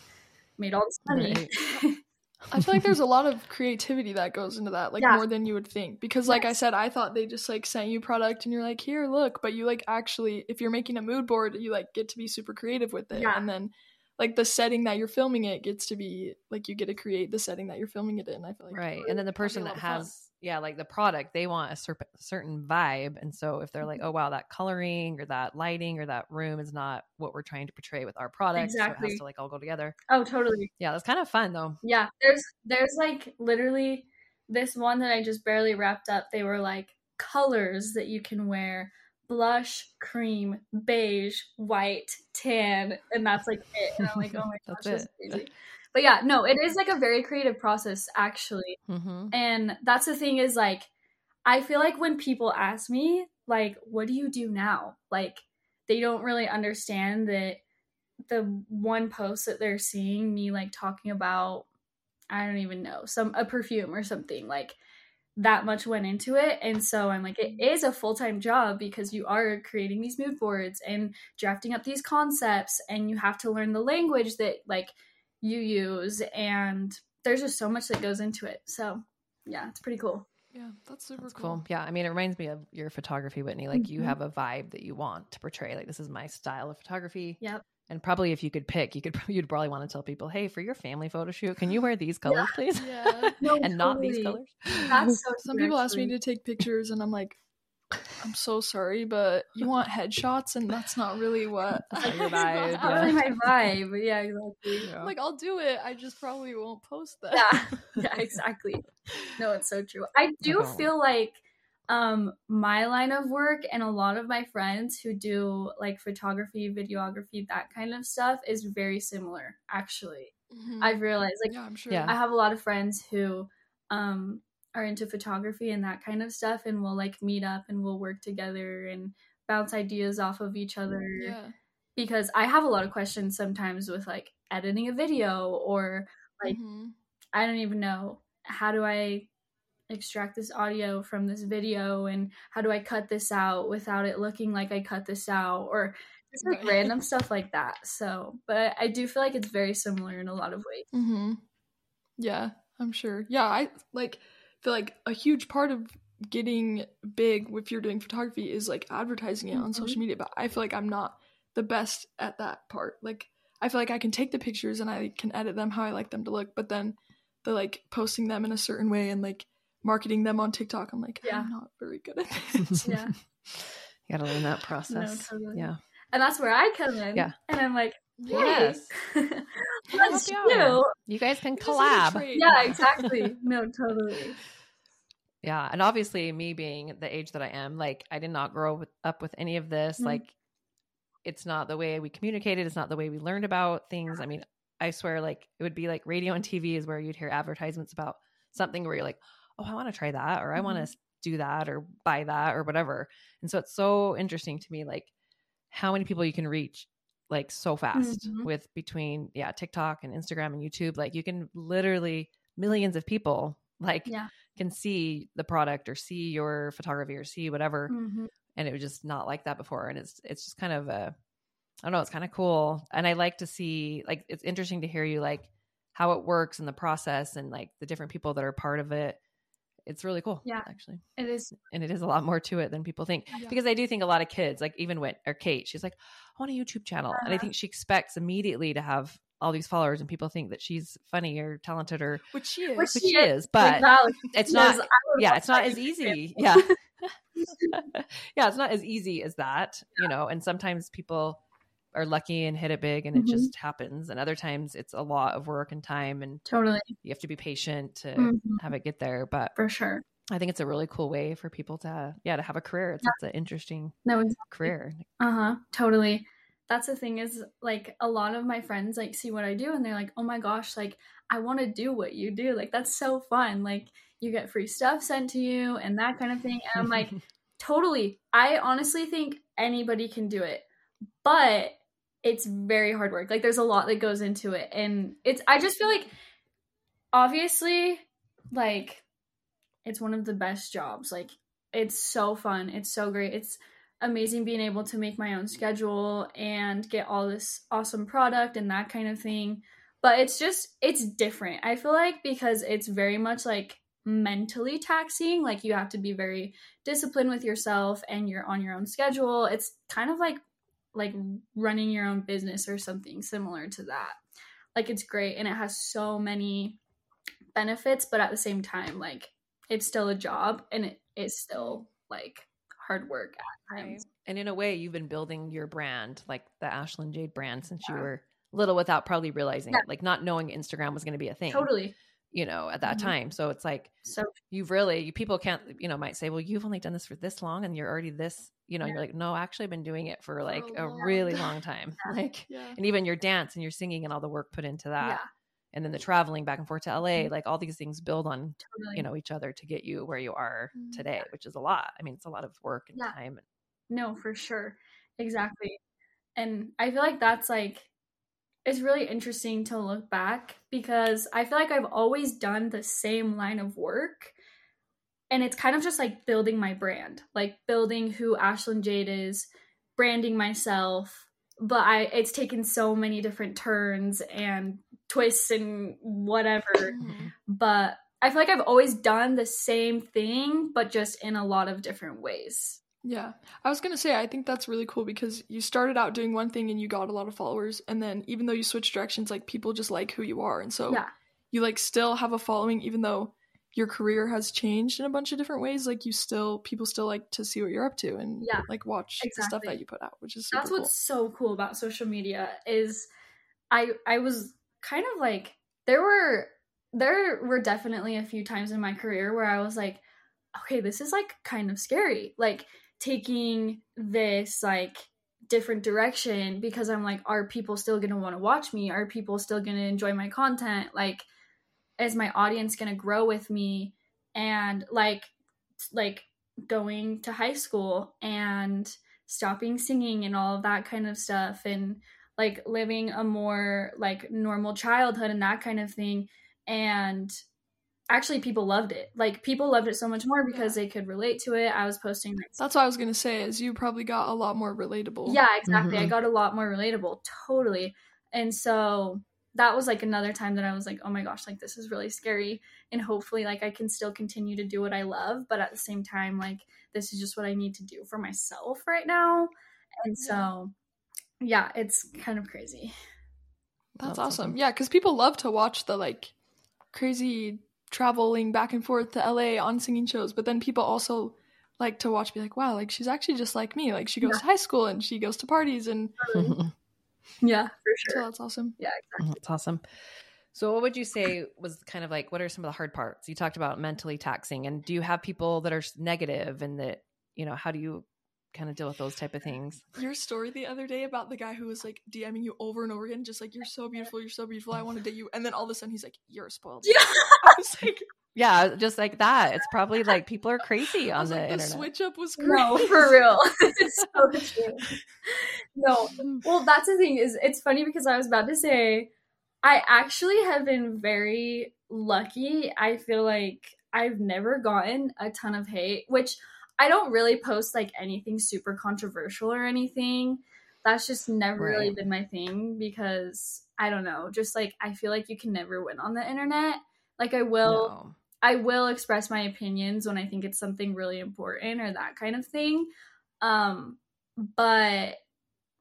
made all this money. Right. I feel like there's a lot of creativity that goes into that, like Yeah. more than you would think. Because, like I said, I thought they just like sent you product and you're like, here, look. But you like actually, if you're making a mood board, you like get to be super creative with it. Yeah. And then, like the setting that you're filming it gets to be like you get to create the setting that you're filming it in. I feel like right and then the that'd be a person that has yeah like the product they want a cer- certain vibe and so if they're Mm-hmm. like oh wow that coloring or that lighting or that room is not what we're trying to portray with our product so it Exactly. has to like all go together oh, totally. yeah that's kind of fun though Yeah, there's there's like literally this one that I just barely wrapped up. They were like colors that you can wear: blush, cream, beige, white, tan, and that's like it. And I'm like, oh my gosh, That's that's it. crazy. But yeah, no, it is like a very creative process actually. mm-hmm. And that's the thing is like I feel like when people ask me like what do you do now? Like they don't really understand that the one post that they're seeing me like talking about I don't even know, some a perfume or something like that much went into it and so i'm like it is a full-time job because you are creating these mood boards and drafting up these concepts and you have to learn the language that like you use and there's just so much that goes into it so yeah it's pretty cool yeah, that's super That's cool. cool. Yeah, I mean, it reminds me of your photography, Whitney. Like you Mhm. have a vibe that you want to portray. Like this is my style of photography. Yep. And probably if you could pick, you could you'd probably want to tell people, hey, for your family photo shoot, can you wear these colors, please? Yeah. no, and not these colors. that's so Some true, people ask me to take pictures, and I'm like, I'm so sorry, but you want headshots, and that's not really what. That's not your I vibe, It's not really my vibe but yeah exactly Yeah. I'm like, I'll do it. I just probably won't post that. yeah yeah exactly no it's so true i do Okay. feel like um my line of work and a lot of my friends who do like photography videography that kind of stuff is very similar actually Mhm. i've realized like yeah, I'm sure. Yeah. i have a lot of friends who um are into photography and that kind of stuff and we'll like meet up and we'll work together and bounce ideas off of each other Yeah. because i have a lot of questions sometimes with like editing a video or like Mhm. I don't even know how do I extract this audio from this video and how do I cut this out without it looking like I cut this out or just like Right. random stuff like that. So, but I do feel like it's very similar in a lot of ways. Mm-hmm. Yeah, I'm sure. Yeah, I like feel like a huge part of getting big if you're doing photography is like advertising it on Mhm. social media. But I feel like I'm not the best at that part. Like I feel like I can take the pictures and I can edit them how I like them to look, but then the like posting them in a certain way and like marketing them on TikTok, I'm like, Yeah. I'm not very good at this. Yeah. You got to learn that process. totally. Yeah. And that's where I come in. Yeah. And I'm like, hey, Yes. let's help you do. out. You guys can This is a collab. Yeah, exactly. No, totally. Yeah, and obviously me being the age that I am, like I did not grow with, up with any of this. Mhm. Like it's not the way we communicated, it's not the way we learned about things. I mean, I swear like it would be like radio and TV is where you'd hear advertisements about something where you're like, "Oh, I want to try that or I want to do that or buy that or whatever." And so it's so interesting to me like how many people you can reach like so fast Mhm. with between yeah, TikTok and Instagram and YouTube. Like you can literally millions of people like Yeah. can see the product or see your photography or see whatever Mhm. and it was just not like that before and it's it's just kind of a i don't know it's kind of cool and i like to see like it's interesting to hear you like how it works and the process and like the different people that are part of it it's really cool Yeah. actually It is. and it is a lot more to it than people think Yeah. because i do think a lot of kids like even when or kate she's like i want a youtube channel and i Uh-huh. think she expects immediately to have all these followers and people think that she's funny or talented or Which she is. Which which she she is, is but Like, valid. it's not yeah it's not as easy channel. yeah yeah it's not as easy as that you know and sometimes people are lucky and hit it big and it Mhm. just happens and other times it's a lot of work and time and Totally. you have to be patient to Mhm. have it get there but For sure. i think it's a really cool way for people to yeah to have a career it's, it's an interesting No, exactly. career Uh-huh. Totally. That's the thing is like a lot of my friends like see what I do and they're like, "Oh my gosh, like I want to do what you do. Like that's so fun. Like you get free stuff sent to you and that kind of thing." And I'm like, "Totally. I honestly think anybody can do it." But it's very hard work. Like there's a lot that goes into it and it's I just feel like obviously, like, it's one of the best jobs. Like, it's so fun. It's so great. It's amazing being able to make my own schedule and get all this awesome product and that kind of thing. But it's just, it's different. I feel like because it's very much like mentally taxing. Like, you have to be very disciplined with yourself and you're on your own schedule. It's kind of like, like running your own business or something similar to that. Like, it's great and it has so many benefits, but at the same time, like, it's still a job and it is still like hard work at times. And in a way, you've been building your brand, like the Ashlund Jade brand, since you were little without probably realizing Yeah. it, like not knowing Instagram was going to be a thing. Totally. You know, at that Mhm. time. So it's like So you've really, you, people can't, you know, might say, well, you've only done this for this long and you're already this, you know, Yeah. you're like, no, actually, I've been doing it for like a a long really time. long time. Yeah. Like, Yeah. and even your dance and your singing and all the work put into that. And then the traveling back and forth to LA, Mhm. like all these things build on, totally. you know, each other to get you where you are Mm. today, which is a lot. I mean, it's a lot of work and time. No, for sure. Exactly. And I feel like that's like it's really interesting to look back because I feel like I've always done the same line of work. And it's kind of just like building my brand, like building who Ashlund Jade is, branding myself. But I it's taken so many different turns and twists and whatever. Mhm. But I feel like I've always done the same thing, but just in a lot of different ways. Yeah. I was going to say, I think that's really cool because you started out doing one thing and you got a lot of followers. And then even though you switch directions, like people just like who you are. And so Yeah. you like still have a following, even though your career has changed in a bunch of different ways. Like you still, people still like to see what you're up to and Yeah, like watch the stuff that you put out, which is that's cool. what's so cool about social media is i i was kind of like there were there were definitely a few times in my career where i was like okay this is like kind of scary like taking this like different direction because i'm like are people still going to want to watch me? Are people still going to enjoy my content? Like is my audience going to grow with me? And like like going to high school and stopping singing and all of that kind of stuff and like living a more like normal childhood and that kind of thing. And actually people loved it. Like people loved it so much more because they could relate to it. I was posting like That's what I was going to say is you probably got a lot more relatable. yeah exactly. I Mhm. got a lot more relatable. Totally. And so that was like another time that i was like oh my gosh like this is really scary. And hopefully like i can still continue to do what i love but at the same time like this is just what i need to do for myself right now. And so yeah. it's kind of crazy. That's, That's awesome. awesome. Yeah, because people love to watch the like crazy traveling back and forth to LA on singing shows, but then people also like to watch be like, wow, like she's actually just like me. Like she goes Yeah. to high school and she goes to parties and mm-hmm. yeah for so sure that's awesome. yeah exactly That's awesome. So, what would you say was kind of like what are some of the hard parts? You talked about mentally taxing, and do you have people that are negative, and that you know how do you kind of deal with those type of things? Your story the other day about the guy who was like DMing you over and over again, just like you're so beautiful, you're so beautiful, I want to date you, and then all of a sudden he's like, you're spoiled. Yeah. I was like, Yeah, just like that. It's probably like people are crazy I on was the like, the internet. switch up was great. no for real it's so true no mm. well that's the thing is it's funny because i was about to say i actually have been very lucky i feel like i've never gotten a ton of hate which i don't really post like anything super controversial or anything that's just never really been my thing because i don't know just like i feel like you can never win on the internet like i will No. I will express my opinions when I think it's something really important or that kind of thing. Um, but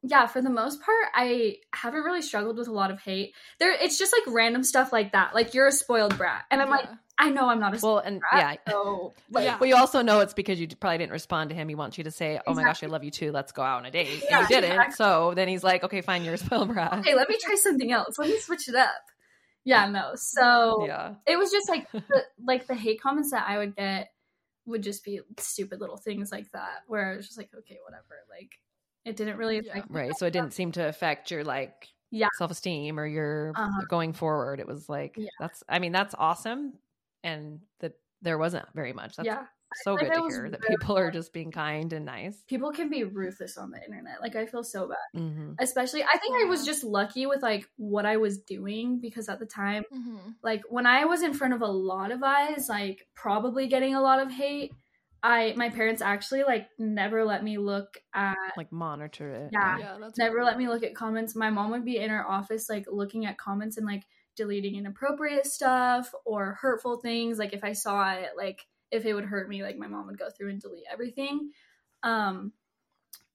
yeah, for the most part, I haven't really struggled with a lot of hate. There, it's just like random stuff like that. Like you're a spoiled brat, and I'm like, Yeah. I know I'm not a spoiled Well, and brat. yeah. So like, Yeah. Well, you also know it's because you probably didn't respond to him. He wants you to say, "Oh my gosh, I love you too. Let's go out on a date." Yeah, and you didn't. exactly. So then he's like, "Okay, fine, you're a spoiled brat." hey, let me try something else. Let me switch it up. Yeah, no. So Yeah. it was just like the, like the hate comments that I would get would just be stupid little things like that, where I was just like, okay, whatever. Like it didn't really Yeah. Right. So it didn't seem to affect your like Yeah. self esteem or your Uh-huh. going forward. It was like Yeah. that's I mean, that's awesome. And that there wasn't very much. That's yeah, so good I to hear that very people are just being kind and nice. People can be ruthless on the internet. Like I feel so bad. hmm Especially I think I was just lucky with like what I was doing because at the time Mm-hmm. like when I was in front of a lot of eyes, like probably getting a lot of hate, I my parents actually like never let me look at Like monitor it. Yeah. Yeah, that's never let me look at comments. My mom would be in her office like looking at comments and like deleting inappropriate stuff or hurtful things. Like if I saw it, like if it would hurt me, like my mom would go through and delete everything. Um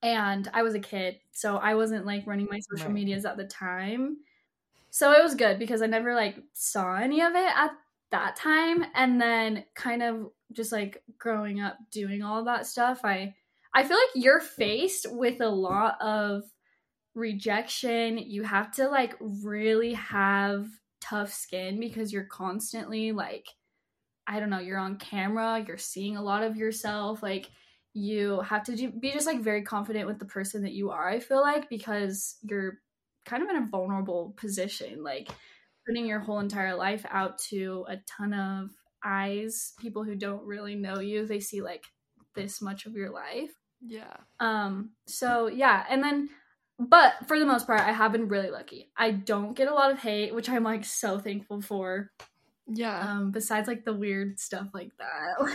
and I was a kid, so I wasn't like running my social Right. medias at the time. So it was good because I never like saw any of it at that time and then kind of just like growing up doing all that stuff, I I feel like you're faced with a lot of rejection. You have to like really have tough skin because you're constantly like I don't know, you're on camera, you're seeing a lot of yourself, like you have to do, be just like very confident with the person that you are, I feel like, because you're kind of in a vulnerable position, like putting your whole entire life out to a ton of eyes, people who don't really know you. They see like this much of your life. Yeah. Um, so yeah, and then but for the most part, I have been really lucky. I don't get a lot of hate, which I'm like so thankful for. Yeah. Um, besides like the weird stuff like that.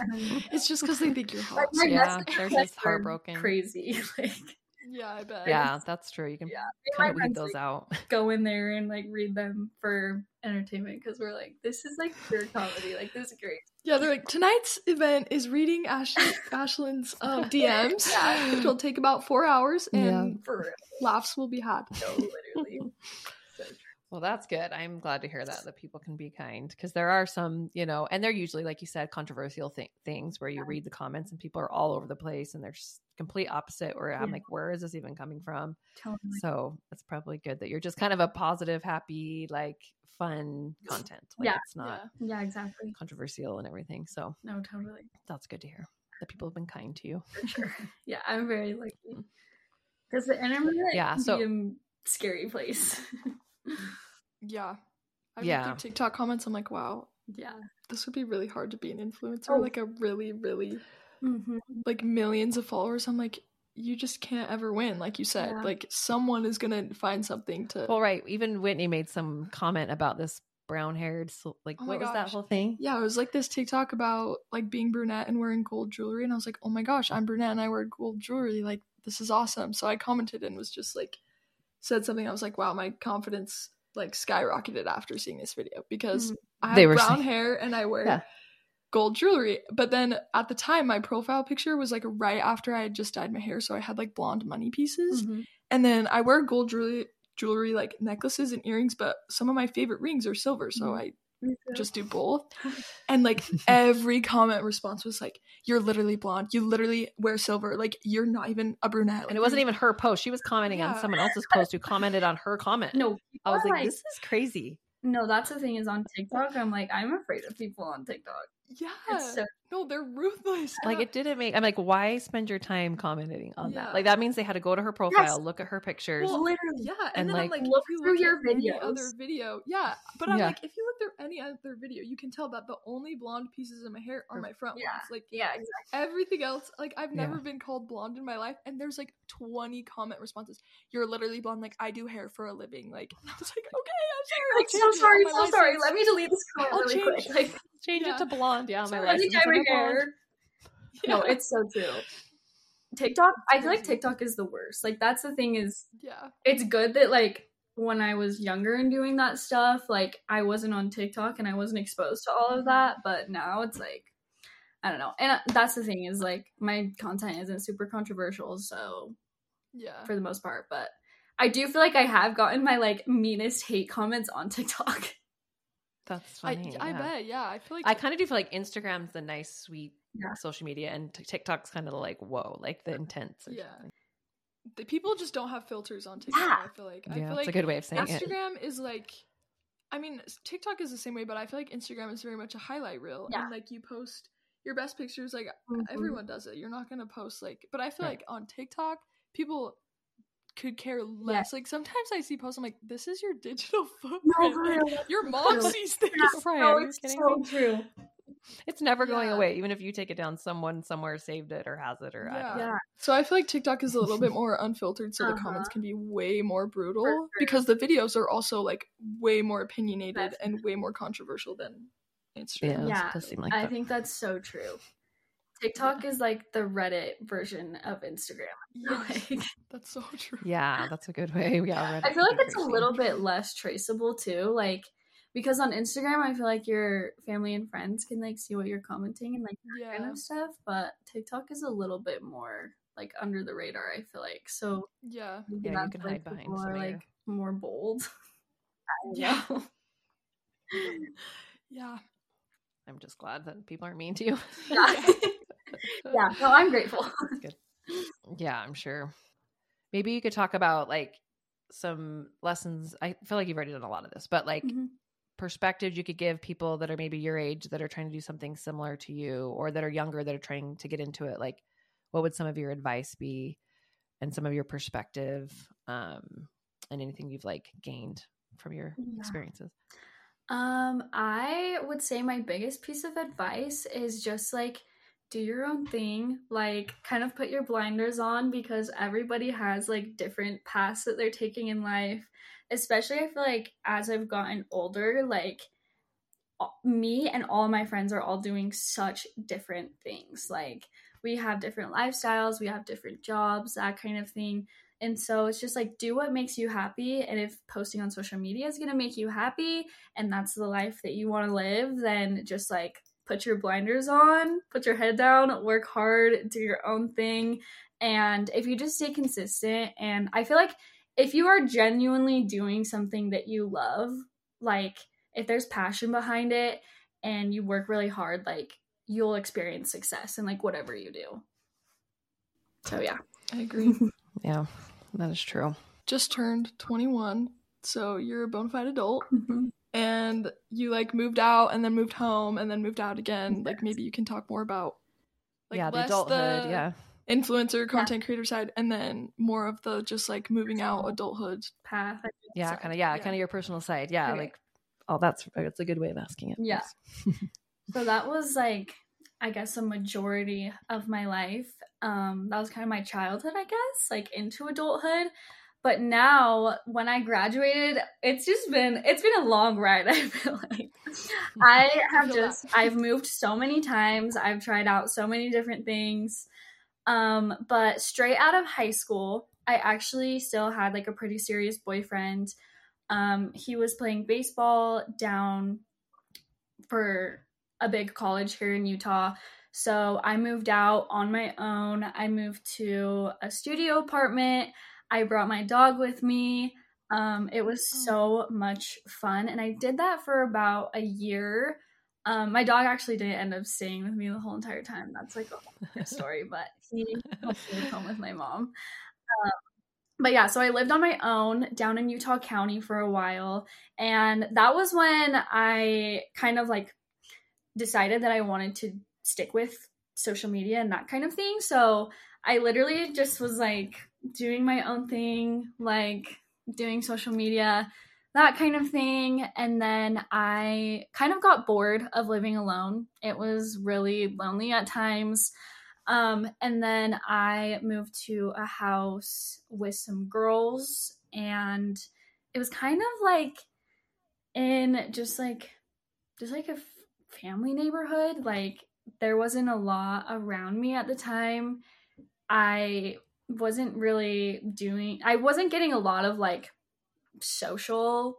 Um, it's just because they think you're hot. like, Yeah, they're just heartbroken. Crazy. Like yeah, I bet. Yeah, that's true. You can yeah. kind of My weed those like, out. go in there and like read them for entertainment because we're like, this is like pure comedy. Like this is great. Yeah, they're like tonight's event is reading Ashley Ashlund's um, DMs, Yeah. which will take about four hours, and For real. laughs will be had. No, literally. Well, that's good. I'm glad to hear that that people can be kind because there are some, you know, and they're usually like you said, controversial th- things where you read the comments and people are all over the place and they're just complete opposite. Where I'm like, where is this even coming from? Totally. So it's probably good that you're just kind of a positive, happy, like fun content. Like Yeah. it's not Yeah, exactly. controversial and everything. So No, totally. that's good to hear that people have been kind to you. For sure. yeah, I'm very lucky. Mm. Because the internet Yeah, so- a scary place. Yeah. I Yeah. yeah. through TikTok comments. I'm like, wow, yeah. this would be really hard to be an influencer. Oh. Like a really, really Mm-hmm. like millions of followers. I'm like, you just can't ever win. Like you said, Yeah. like someone is gonna find something to. Well, right. Even Whitney made some comment about this brown haired, like, Oh my what was that whole thing? yeah, it was like this TikTok about like being brunette and wearing gold jewelry, and I was like, oh my gosh, I'm brunette and I wear gold jewelry. Like this is awesome. So I commented and was just like, said something. I was like, wow, my confidence like skyrocketed after seeing this video because Mhm. I have They were brown saying- hair and I wear Yeah. gold jewelry. But then at the time, my profile picture was like right after I had just dyed my hair, so I had like blonde money pieces. Mm-hmm. And then I wear gold jewelry, jewelry like necklaces and earrings, but some of my favorite rings are silver, so Mhm. I just do both. And like every comment response was like, "You're literally blonde. You literally wear silver. Like you're not even a brunette." Like, And it wasn't even her post. She was commenting on someone else's post who commented on her comment. No, I was people are like, this is crazy. no, that's the thing is on TikTok. I'm like, I'm afraid of people on TikTok. Yeah. It's so no, they're ruthless. Like it didn't make. I'm like, why spend your time commenting on Yeah. that? Like that means they had to go to her profile, look at her pictures. Well, literally. Yeah, and, And, then like, I'm like, look if you through look your at any videos. other video, yeah. But I'm Yeah. like, if you look through any other video, you can tell that the only blonde pieces of my hair are my front Yeah. ones. Like Yeah, exactly. everything else, like I've Yeah. never been called blonde in my life, and there's like 20 comment responses. You're literally blonde. Like I do hair for a living. Like I was like, okay, I'm sorry. I'll Like, so change it on sorry, my so sorry. Let me delete this comment I'll really quick. change- Like, Change Yeah. it to blonde. Yeah, my Sorry, license. Dye I'm my a blonde. hair. No, it's so true. TikTok, I feel like. TikTok is the worst. Like that's the thing is yeah, it's good that like when I was younger and doing that stuff, like I wasn't on TikTok and I wasn't exposed to all of that, but now it's like I don't know. And uh, that's the thing is like my content isn't super controversial, so yeah. for the most part, but I do feel like I have gotten my like meanest hate comments on TikTok. That's funny. I yeah. bet. Yeah, I feel like I kind of do feel like Instagram's the nice, sweet Yeah. social media, and TikTok's kind of like whoa, like the intense. Yeah. something. the people just don't have filters on TikTok. Yeah. I feel like. I yeah, feel that's like a good way of saying it. Instagram is like I mean, TikTok is the same way, but I feel like Instagram is very much a highlight reel. Yeah. And like you post your best pictures, like Mhm. everyone does it. You're not gonna post like but I feel Right. like on TikTok, people could care less. Like sometimes I see posts, I'm like, this is your digital footprint. No, Like, real. your mom real. sees this. Right, no, it's so me? true. It's never going away. Even if you take it down, someone somewhere saved it or has it or I don't know. Yeah. So I feel like TikTok is a little bit more unfiltered, so the Uh-huh. comments can be way more brutal sure. because the videos are also like way more opinionated That's- and way more controversial than Yeah, Instagram. it Yeah, does seem like I that. think that's so true. TikTok is like the Reddit version of Instagram. Yes, Like, that's so true. Yeah, that's a good way. Yeah, I feel like it's a little bit less traceable too. Like because on Instagram, I feel like your family and friends can like see what you're commenting and like that kind Yeah, of stuff. But TikTok is a little bit more like under the radar. I feel like so. yeah, Yeah, you can why hide behind people some are like more bold. Yeah. yeah. I'm just glad that people aren't mean to you. yeah. yeah. No, I'm grateful. yeah, I'm sure. Maybe you could talk about like some lessons. I feel like you've already done a lot of this, but like Mhm. perspectives you could give people that are maybe your age that are trying to do something similar to you or that are younger that are trying to get into it. Like, what would some of your advice be and some of your perspective um, and anything you've like gained from your Yeah. experiences? Um, I would say my biggest piece of advice is just like do your own thing, like kind of put your blinders on because everybody has like different paths that they're taking in life. Especially I feel like as I've gotten older, like me and all my friends are all doing such different things. Like we have different lifestyles, we have different jobs, that kind of thing. And so it's just like do what makes you happy and if posting on social media is going to make you happy, and that's the life that you want to live, then just like put your blinders on, put your head down, work hard, do your own thing. And if you just stay consistent, and I feel like if you are genuinely doing something that you love, like if there's passion behind it and you work really hard, like you'll experience success in like whatever you do. So yeah. I agree. Yeah, that is true. Just turned 21, so you're a bona fide adult, mm-hmm. And you like moved out and then moved home and then moved out again. Like maybe you can talk more about like yeah, the less adulthood. the yeah. influencer content creator side and then more of the just like moving out adulthood. Path. Yeah, kind of. Yeah, Yeah. kind of your personal side. Yeah, Okay. like, oh, that's that's a good way of asking it. Yeah. So that was like I guess a majority of my life. Um that was kind of my childhood, I guess, like into adulthood. But now when I graduated, it's just been it's been a long ride, I feel like. I have just I've moved so many times. I've tried out so many different things. Um but straight out of high school, I actually still had like a pretty serious boyfriend. Um he was playing baseball down for a big college here in Utah. So I moved out on my own. I moved to a studio apartment. I brought my dog with me. Um, it was so much fun. And I did that for about a year. Um, my dog actually didn't end up staying with me the whole entire time. That's like a whole story, but he was home with my mom. Um, but yeah, so I lived on my own down in Utah County for a while. And that was when I kind of like decided that I wanted to stick with social media and that kind of thing. So I literally just was like doing my own thing, like doing social media, that kind of thing. And then I kind of got bored of living alone. It was really lonely at times. Um, and then I moved to a house with some girls, and it was kind of like in just like just like a f- family neighborhood. Like there wasn't a lot around me at the time. I wasn't really doing. I wasn't getting a lot of like social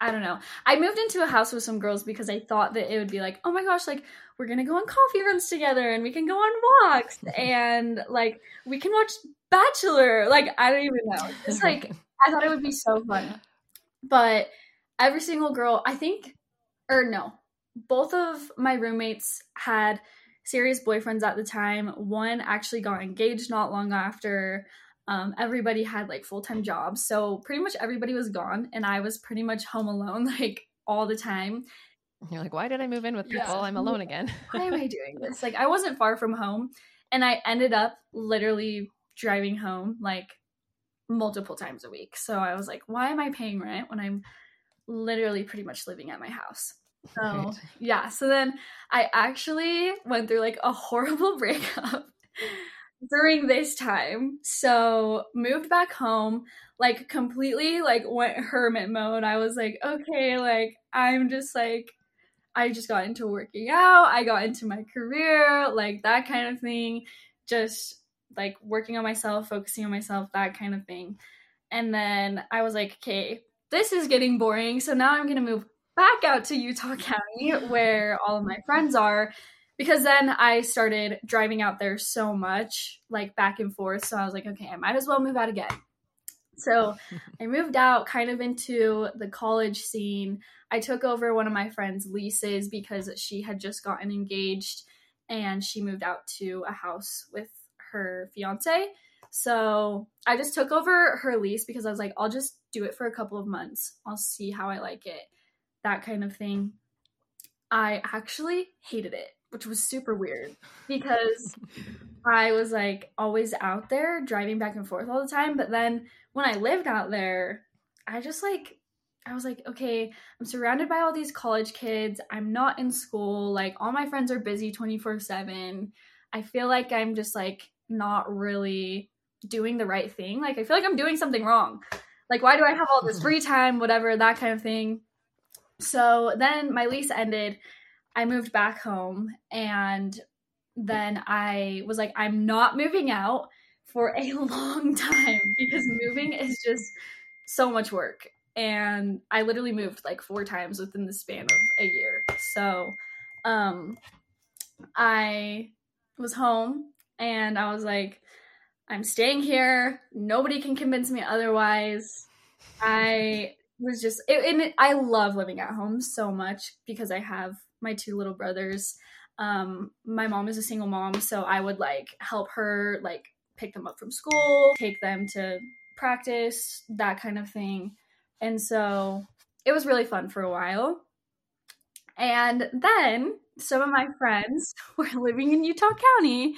I don't know. I moved into a house with some girls because I thought that it would be like, oh my gosh, like we're gonna go on coffee runs together and we can go on walks and like we can watch Bachelor. Like I don't even know. It's like I thought it would be so fun. But every single girl, I think, or no, both of my roommates had serious boyfriends at the time. One actually got engaged not long after. Um, everybody had like full time jobs. So pretty much everybody was gone, and I was pretty much home alone like all the time. You're like, why did I move in with people? Yeah. I'm alone again. Why am I doing this? Like, I wasn't far from home, and I ended up literally driving home like multiple times a week. So I was like, why am I paying rent when I'm literally pretty much living at my house? So Right. yeah, so then I actually went through like a horrible breakup during this time. So moved back home, like completely like went hermit mode. I was like, okay, like I'm just like I just got into working out, I got into my career, like that kind of thing. Just like working on myself, focusing on myself, that kind of thing. And then I was like, okay, this is getting boring. So now I'm going to move back out to Utah County where all of my friends are because then I started driving out there so much, like back and forth. So I was like, okay, I might as well move out again. So I moved out kind of into the college scene. I took over one of my friend's leases because she had just gotten engaged and she moved out to a house with her fiance. So I just took over her lease because I was like, I'll just do it for a couple of months. I'll see how I like it, that kind of thing. I actually hated it, which was super weird because I was like always out there driving back and forth all the time. But then when I lived out there, I just like, I was like, okay, I'm surrounded by all these college kids. I'm not in school. Like, all my friends are busy 24 7. I feel like I'm just like not really doing the right thing. Like, I feel like I'm doing something wrong. Like, why do I have all this free time? Whatever, that kind of thing. So then my lease ended. I moved back home and then I was like, I'm not moving out for a long time because moving is just so much work. And I literally moved like four times within the span of a year. So um I was home and I was like, I'm staying here. Nobody can convince me otherwise. I was just it, and it, I love living at home so much because I have my two little brothers. Um, my mom is a single mom, so I would like help her like pick them up from school, take them to practice, that kind of thing. And so it was really fun for a while. And then some of my friends were living in Utah County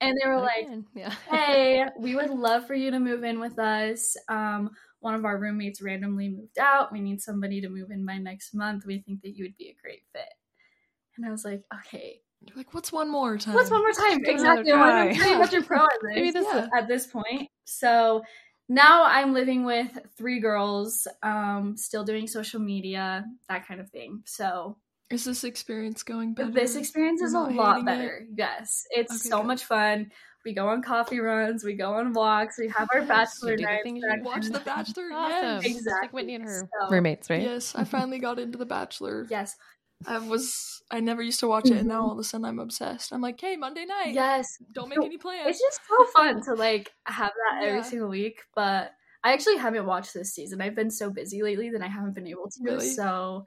and they were like, yeah. hey, we would love for you to move in with us. Um, one of our roommates randomly moved out. We need somebody to move in by next month. We think that you would be a great fit. And I was like, okay, You're like, what's one more time? what's one more time? Exactly. I'm pretty much a pro at this, is- at this point. So now I'm living with three girls, um, still doing social media, that kind of thing. So Is this experience going better? this experience is a lot hating it? better. Yes, it's Okay, so good. much fun. We go on coffee runs, we go on walks, we have our bachelor You do nights. you Watch The Bachelor. Awesome. Yes. Just like Exactly. Whitney and her So- roommates, right? Yes, I finally got into The Bachelor. Yes, I was I never used to watch it, and now Mhm. all of a sudden I'm obsessed. I'm like, hey, Monday night. yes. Don't make So, any plans. It's just so fun to like have that every Yeah. single week. But I actually haven't watched this season. I've been so busy lately that I haven't been able to. Really? So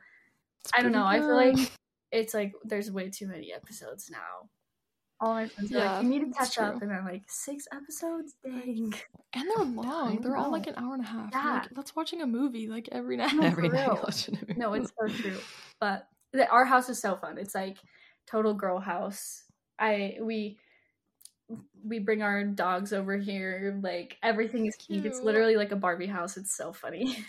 It's I don't know. I feel like it's like there's way too many episodes now. All my friends are Yeah, like, "You need to catch up," and I'm like, six episodes, dang. and they're long. They're all like an hour and a half. You're Yeah. like, let's watching a movie like every night. No, Every night watching a movie. No, it's so true. But the, our house is so fun. It's like total girl house. I we we bring our dogs over here. Like everything is cute. It's literally like a Barbie house. It's so funny.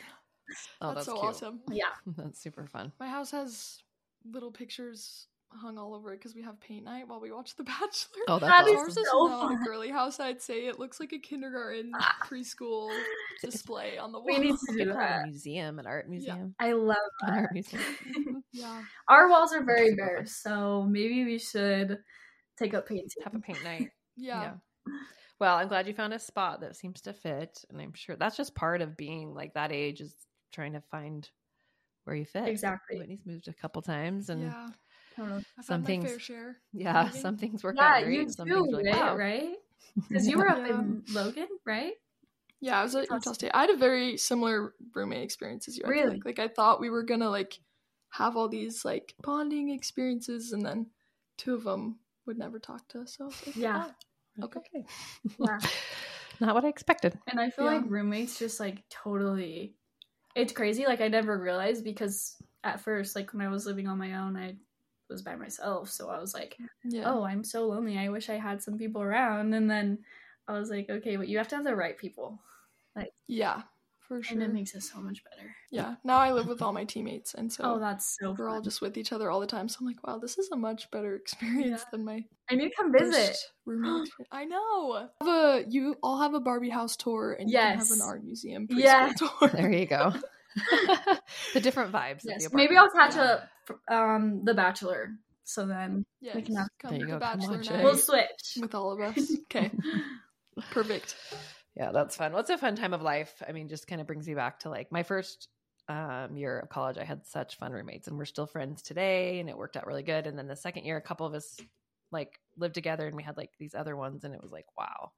Oh, that's, that's, so cute. awesome. yeah. That's super fun. My house has little pictures hung all over it because we have paint night while we watch The Bachelor. Oh, that's is awesome. Ours is so not fun. a girly house, I'd say. It looks like a kindergarten ah. preschool display on the wall. We need to do that. a museum, an art museum. I love An art museum. Mm-hmm. yeah. Our walls are very bare, fun. so maybe we should take up painting. Have a paint night. Yeah. Well, I'm glad you found a spot that seems to fit, and I'm sure that's just part of being like that age is trying to find where you fit. Exactly. Whitney's moved a couple times, and yeah, Yeah. I've Some had my fair things- share. Moving. some things work Yeah, out great. you and some too, things are like, right? wow. Right? Because you were up Yeah. in Logan, right? Yeah, I was at Utah State. I had a very similar roommate experience as you. I Really? Like. like I thought we were gonna like have all these like bonding experiences, and then two of them would never talk to us. So like, Yeah. "Oh, okay. Yeah. Not what I expected. And I feel Yeah. like roommates just like totally it's crazy. Like I never realized because at first, like when I was living on my own, I was by myself. So I was like, Yeah. Oh, I'm so lonely. I wish I had some people around. And then I was like, okay, but you have to have the right people. Like, Yeah, for sure. And it makes it so much better. yeah. Now I live with all my teammates, and so Oh, that's so we're all just with each other all the time. So I'm like, wow, this is a much better experience Yeah. than my I need to come visit. first roommate. experience. I know. Have a, you all have a Barbie house tour, and you can have an art museum preschool Yes. tour. There you go. the different vibes. of Yes, the maybe I'll apartment. catch up um The Bachelor. So then Yes, We can have- come There to you the go, come bachelor watch night we'll switch. with all of us. Okay, perfect. Yeah, that's fun. What's a fun time of life? I mean, just kind of brings me back to like my first um, year of college. I had such fun roommates, and we're still friends today, and it worked out really good. And then the second year, a couple of us like lived together, and we had like these other ones, and it was like, wow,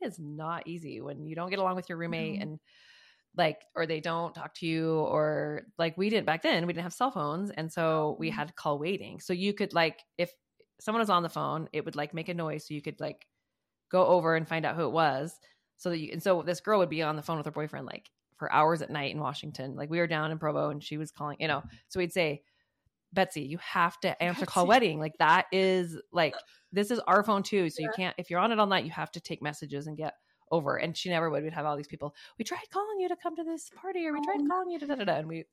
it is not easy when you don't get along with your roommate, Mhm. and like, or they don't talk to you, or like we didn't back then. We didn't have cell phones, and so we Mhm. had call waiting. So you could like if someone was on the phone, it would like make a noise, so you could like go over and find out who it was so that you and so this girl would be on the phone with her boyfriend like for hours at night in Washington. Like we were down in Provo and she was calling, you know. So we'd say, Betsy, you have to answer call Betsy. wedding. Like that is like this is our phone too. So you can't if you're on it all night, you have to take messages and get over. And she never would. We'd have all these people. We tried calling you to come to this party, or we tried Oh, calling you to da da da. And we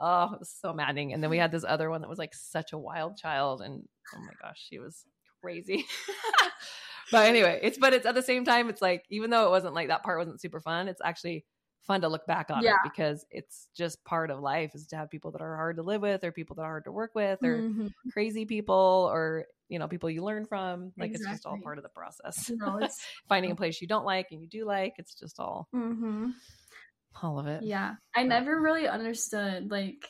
oh, it was so maddening. And then we had this other one that was like such a wild child, and oh my gosh, she was crazy. but anyway, it's but it's at the same time, it's like even though it wasn't like that part wasn't super fun, it's actually fun to look back on it because it's just part of life is to have people that are hard to live with or people that are hard to work with or Mhm. crazy people or you know people you learn from. Like it's just all part of the process. You know, it's finding a place you don't like and you do like it's just all hmm all of it. Yeah. I never really understood like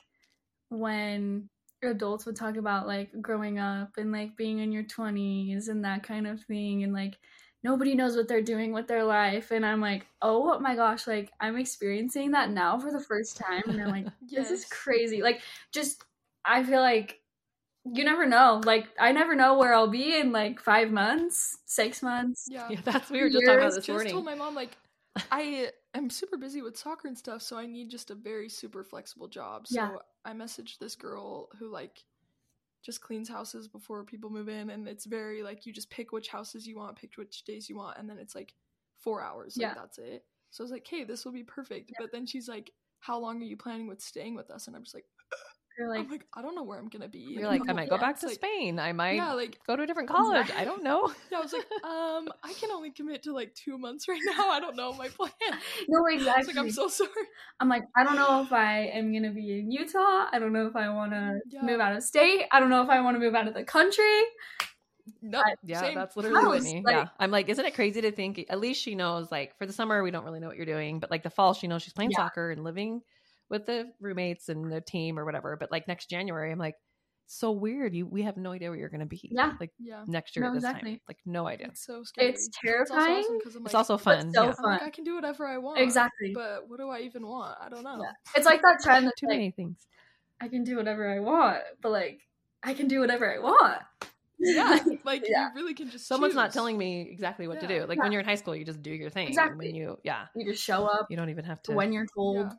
when adults would talk about like growing up and like being in your 20s and that kind of thing and like nobody knows what they're doing with their life and I'm like, "Oh my gosh, like I'm experiencing that now for the first time." And I'm like, this is crazy. Like just I feel like you never know. Like I never know where I'll be in like 5 months, 6 months. Yeah. yeah that's we were just talking about Years this just morning told my mom like I am super busy with soccer and stuff, so I need just a very super flexible job. So Yeah. I messaged this girl who like just cleans houses before people move in, and it's very like you just pick which houses you want, pick which days you want, and then it's like four hours. Like Yeah. that's it. So I was like, hey, this will be perfect. But then she's like, how long are you planning with staying with us? And I'm just like, You're like like, I don't know where I'm gonna be. you're like i might go back to like- spain i might yeah, like go to a different college i don't know yeah, I was like, um, I can only commit to like two months right now. I don't know my plan. No, exactly. like, I'm so sorry. I'm like, I don't know if I am gonna be in Utah. I don't know if I want to Yeah. move out of state. I don't know if I want to move out of the country. No, I- Yeah, same. that's literally House, Whitney. like- yeah. I'm like, isn't it crazy to think at least she knows like for the summer we don't really know what you're doing, but like the fall she knows she's playing Yeah. soccer and living with the roommates and the team or whatever. But like next January, I'm like, so weird. You we have no idea where you're gonna be. Yeah. Like Yeah, next year No, at this time. Like no idea. it's so scary. It's also terrifying. awesome 'cause I'm It's like, also but fun. so yeah. I'm like, fun. I can do whatever I want. Exactly. But what do I even want? I don't know. Yeah. It's like that trend that's Too like, many things. I can do whatever I want, but like, I can do whatever I want. Yeah, like Yeah. you really can just. Someone's not telling me exactly what to do. Like Yeah. when you're in high school, you just do your thing. Exactly. When you yeah, You just show up you don't even have to when you're told.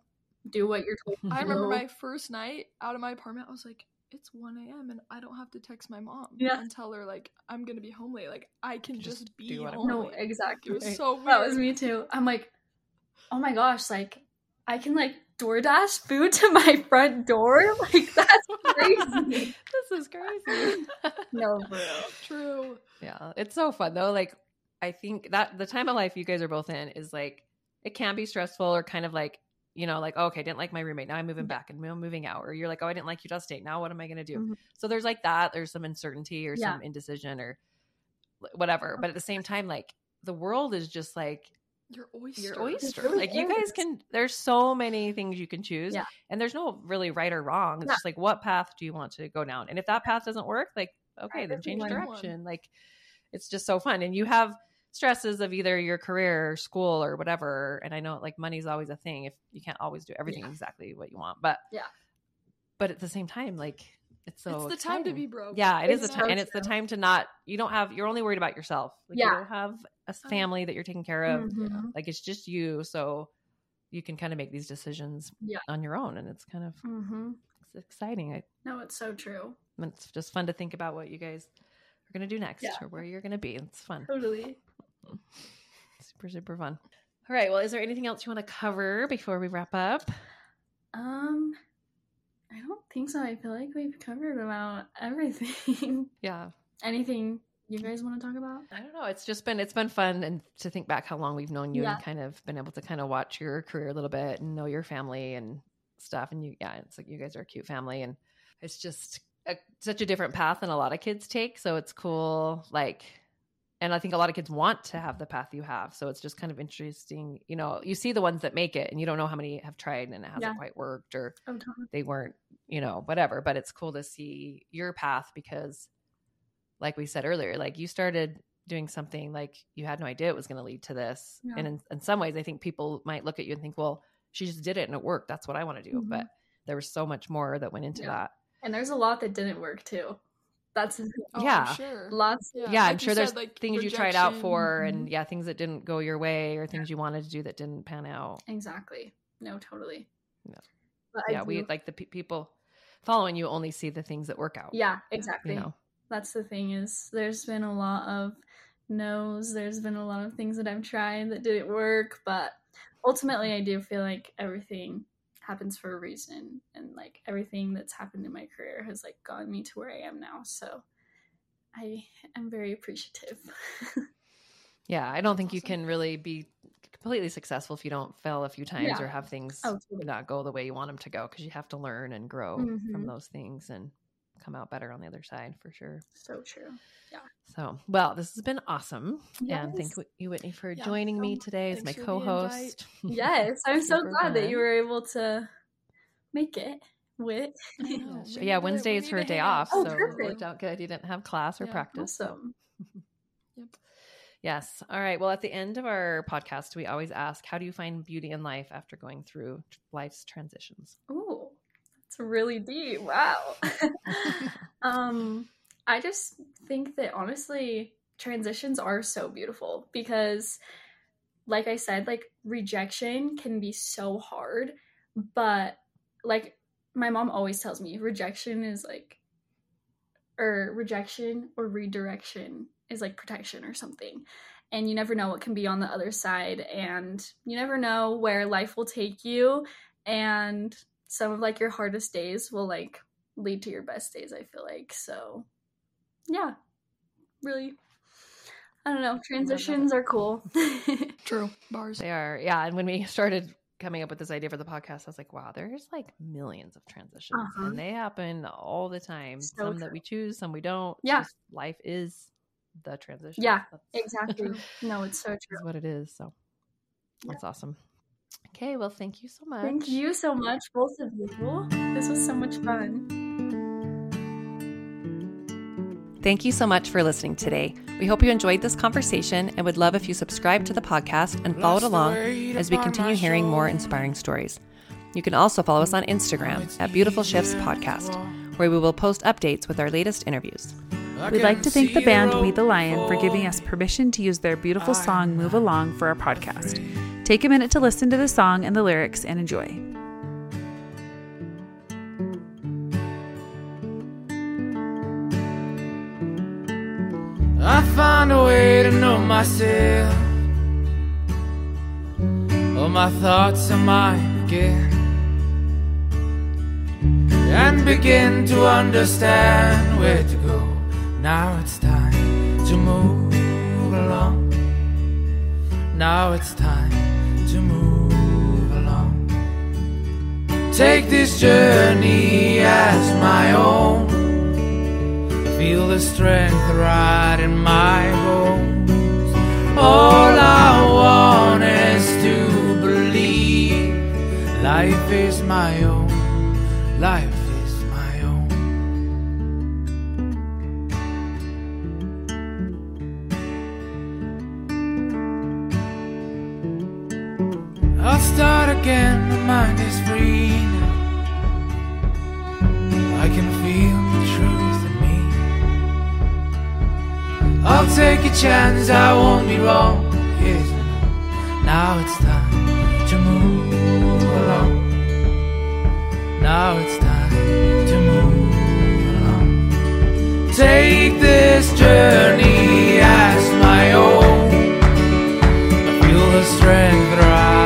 Yeah. Do what you're told. to I remember my first night out of my apartment. I was like, it's 1 a.m. and I don't have to text my mom Yeah. and tell her like I'm gonna be home late. Like I can Just just, be do home. No, late. exactly. It was so weird. That was me too. I'm like, oh my gosh, like I can like DoorDash food to my front door. Like that's crazy. this is crazy. no, bro. True. Yeah, it's so fun though. Like, I think that the time of life you guys are both in is like it can be stressful or kind of like you know, like oh, okay, I didn't like my roommate. Now I'm moving back and I'm moving out, or you're like, oh, I didn't like Utah State. Now what am I going to do? Mhm. So there's like that. There's some uncertainty or Yeah. some indecision or whatever. But at the same time, like the world is just like Your oyster. your oyster. really Like you guys can. There's so many things you can choose, Yeah. and there's no really right or wrong. It's Yeah. just like what path do you want to go down, and if that path doesn't work, like okay, then different change direction. Like it's just so fun, and you have stresses of either your career or school or whatever. And I know like money's always a thing if you can't always do everything exactly what you want, but Yeah. But at the same time, like it's so it's the time to be broke. Yeah, it is the time, and it's the time to not. You don't have. You're only worried about yourself. Like you Yeah. don't have a family that you're taking care of. Mhm. Like it's just you, so you can kind of make these decisions Yeah. on your own, and it's kind of Mhm. it's exciting. I, No, it's so true. and it's just fun to think about what you guys are gonna do next Yeah. or where you're gonna be. It's fun, Totally. Super super fun. All right. Well, is there anything else you want to cover before we wrap up? Um, I don't think so. I feel like we've covered about everything. Yeah. Anything you guys want to talk about? I don't know. It's just been it's been fun and to think back how long we've known you Yeah. and kind of been able to kind of watch your career a little bit and know your family and stuff. And you, yeah, it's like you guys are a cute family, and it's just a, such a different path than a lot of kids take. So it's cool, like. And I think a lot of kids want to have the path you have. So it's just kind of interesting. You know, you see the ones that make it and you don't know how many have tried and it hasn't Yeah. quite worked or Oh, they weren't, you know, whatever. But it's cool to see your path because, like we said earlier, like you started doing something like you had no idea it was going to lead to this. Yeah. And in, in some ways, I think people might look at you and think, well, she just did it and it worked. That's what I want to do. Mhm. But there was so much more that went into Yeah. that. And there's a lot that didn't work too. That's Oh, Yeah. sure. lots. Yeah, like I'm sure there's said, like, things you tried out for and mm-hmm. yeah, things that didn't go your way or things you wanted to do that didn't pan out. Exactly. No, totally. Yeah. But yeah, we like the pe- people following you only see the things that work out. Yeah, exactly. You know, That's the thing is there's been a lot of no's. There's been a lot of things that I've tried that didn't work, but ultimately I do feel like everything happens for a reason and like everything that's happened in my career has like gotten me to where I am now. So I am very appreciative. Yeah, I don't think you can really be completely successful if you don't fail a few times Yeah. or have things Oh, totally. not go the way you want them to go because you have to learn and grow Mhm. from those things and come out better on the other side for sure. so true. Yeah. So, well, this has been awesome. And thank you, Whitney, for Yeah, joining me today as my the co-host. Yes, I'm so glad that you were able to make it know, yeah, Wednesday is her day off, Oh, so it perfect. worked out good. You didn't have class or Yeah, practice. Awesome. Yep. Yes. All right. Well, at the end of our podcast, we always ask, "How do you find beauty in life after going through life's transitions?" Ooh, that's really deep. Wow. um, I just think that honestly, transitions are so beautiful because, like I said, like rejection can be so hard, but like my mom always tells me, rejection is like, or rejection or redirection is like protection or something. And you never know what can be on the other side, and you never know where life will take you. And some of like your hardest days will like lead to your best days i feel like so yeah really i don't know transitions are cool True. Bars. They are, yeah. And when we started coming up with this idea for the podcast, I was like, wow, there's like millions of transitions, Uh-huh. and they happen all the time. So some that we choose, some we don't. It's Yeah. just life is the transition. Yeah, That's- exactly no it's so true is what it is. So that's awesome. Okay, well, thank you so much. thank you so much both of you this was so much fun Thank you so much for listening today. We hope you enjoyed this conversation and would love if you subscribe to the podcast and followed along as we continue hearing more inspiring stories. You can also follow us on Instagram at Beautiful Shifts Podcast, where we will post updates with our latest interviews. We'd like to thank the band We the Lion for giving us permission to use their beautiful song Move Along for our podcast. Take a minute to listen to the song and the lyrics and enjoy. I find a way to know myself. All my thoughts are mine again. And begin to understand where to go. Now it's time to move along. Now it's time to move along. Take this journey as my own. Feel the strength right in my bones. All I want is to believe life is my own. Life I'll start again, my mind is free now. I can feel the truth in me. I'll take a chance, I won't be wrong. Note. Now it's time to move along. Now it's time to move along. Take this journey as my own. I feel the strength that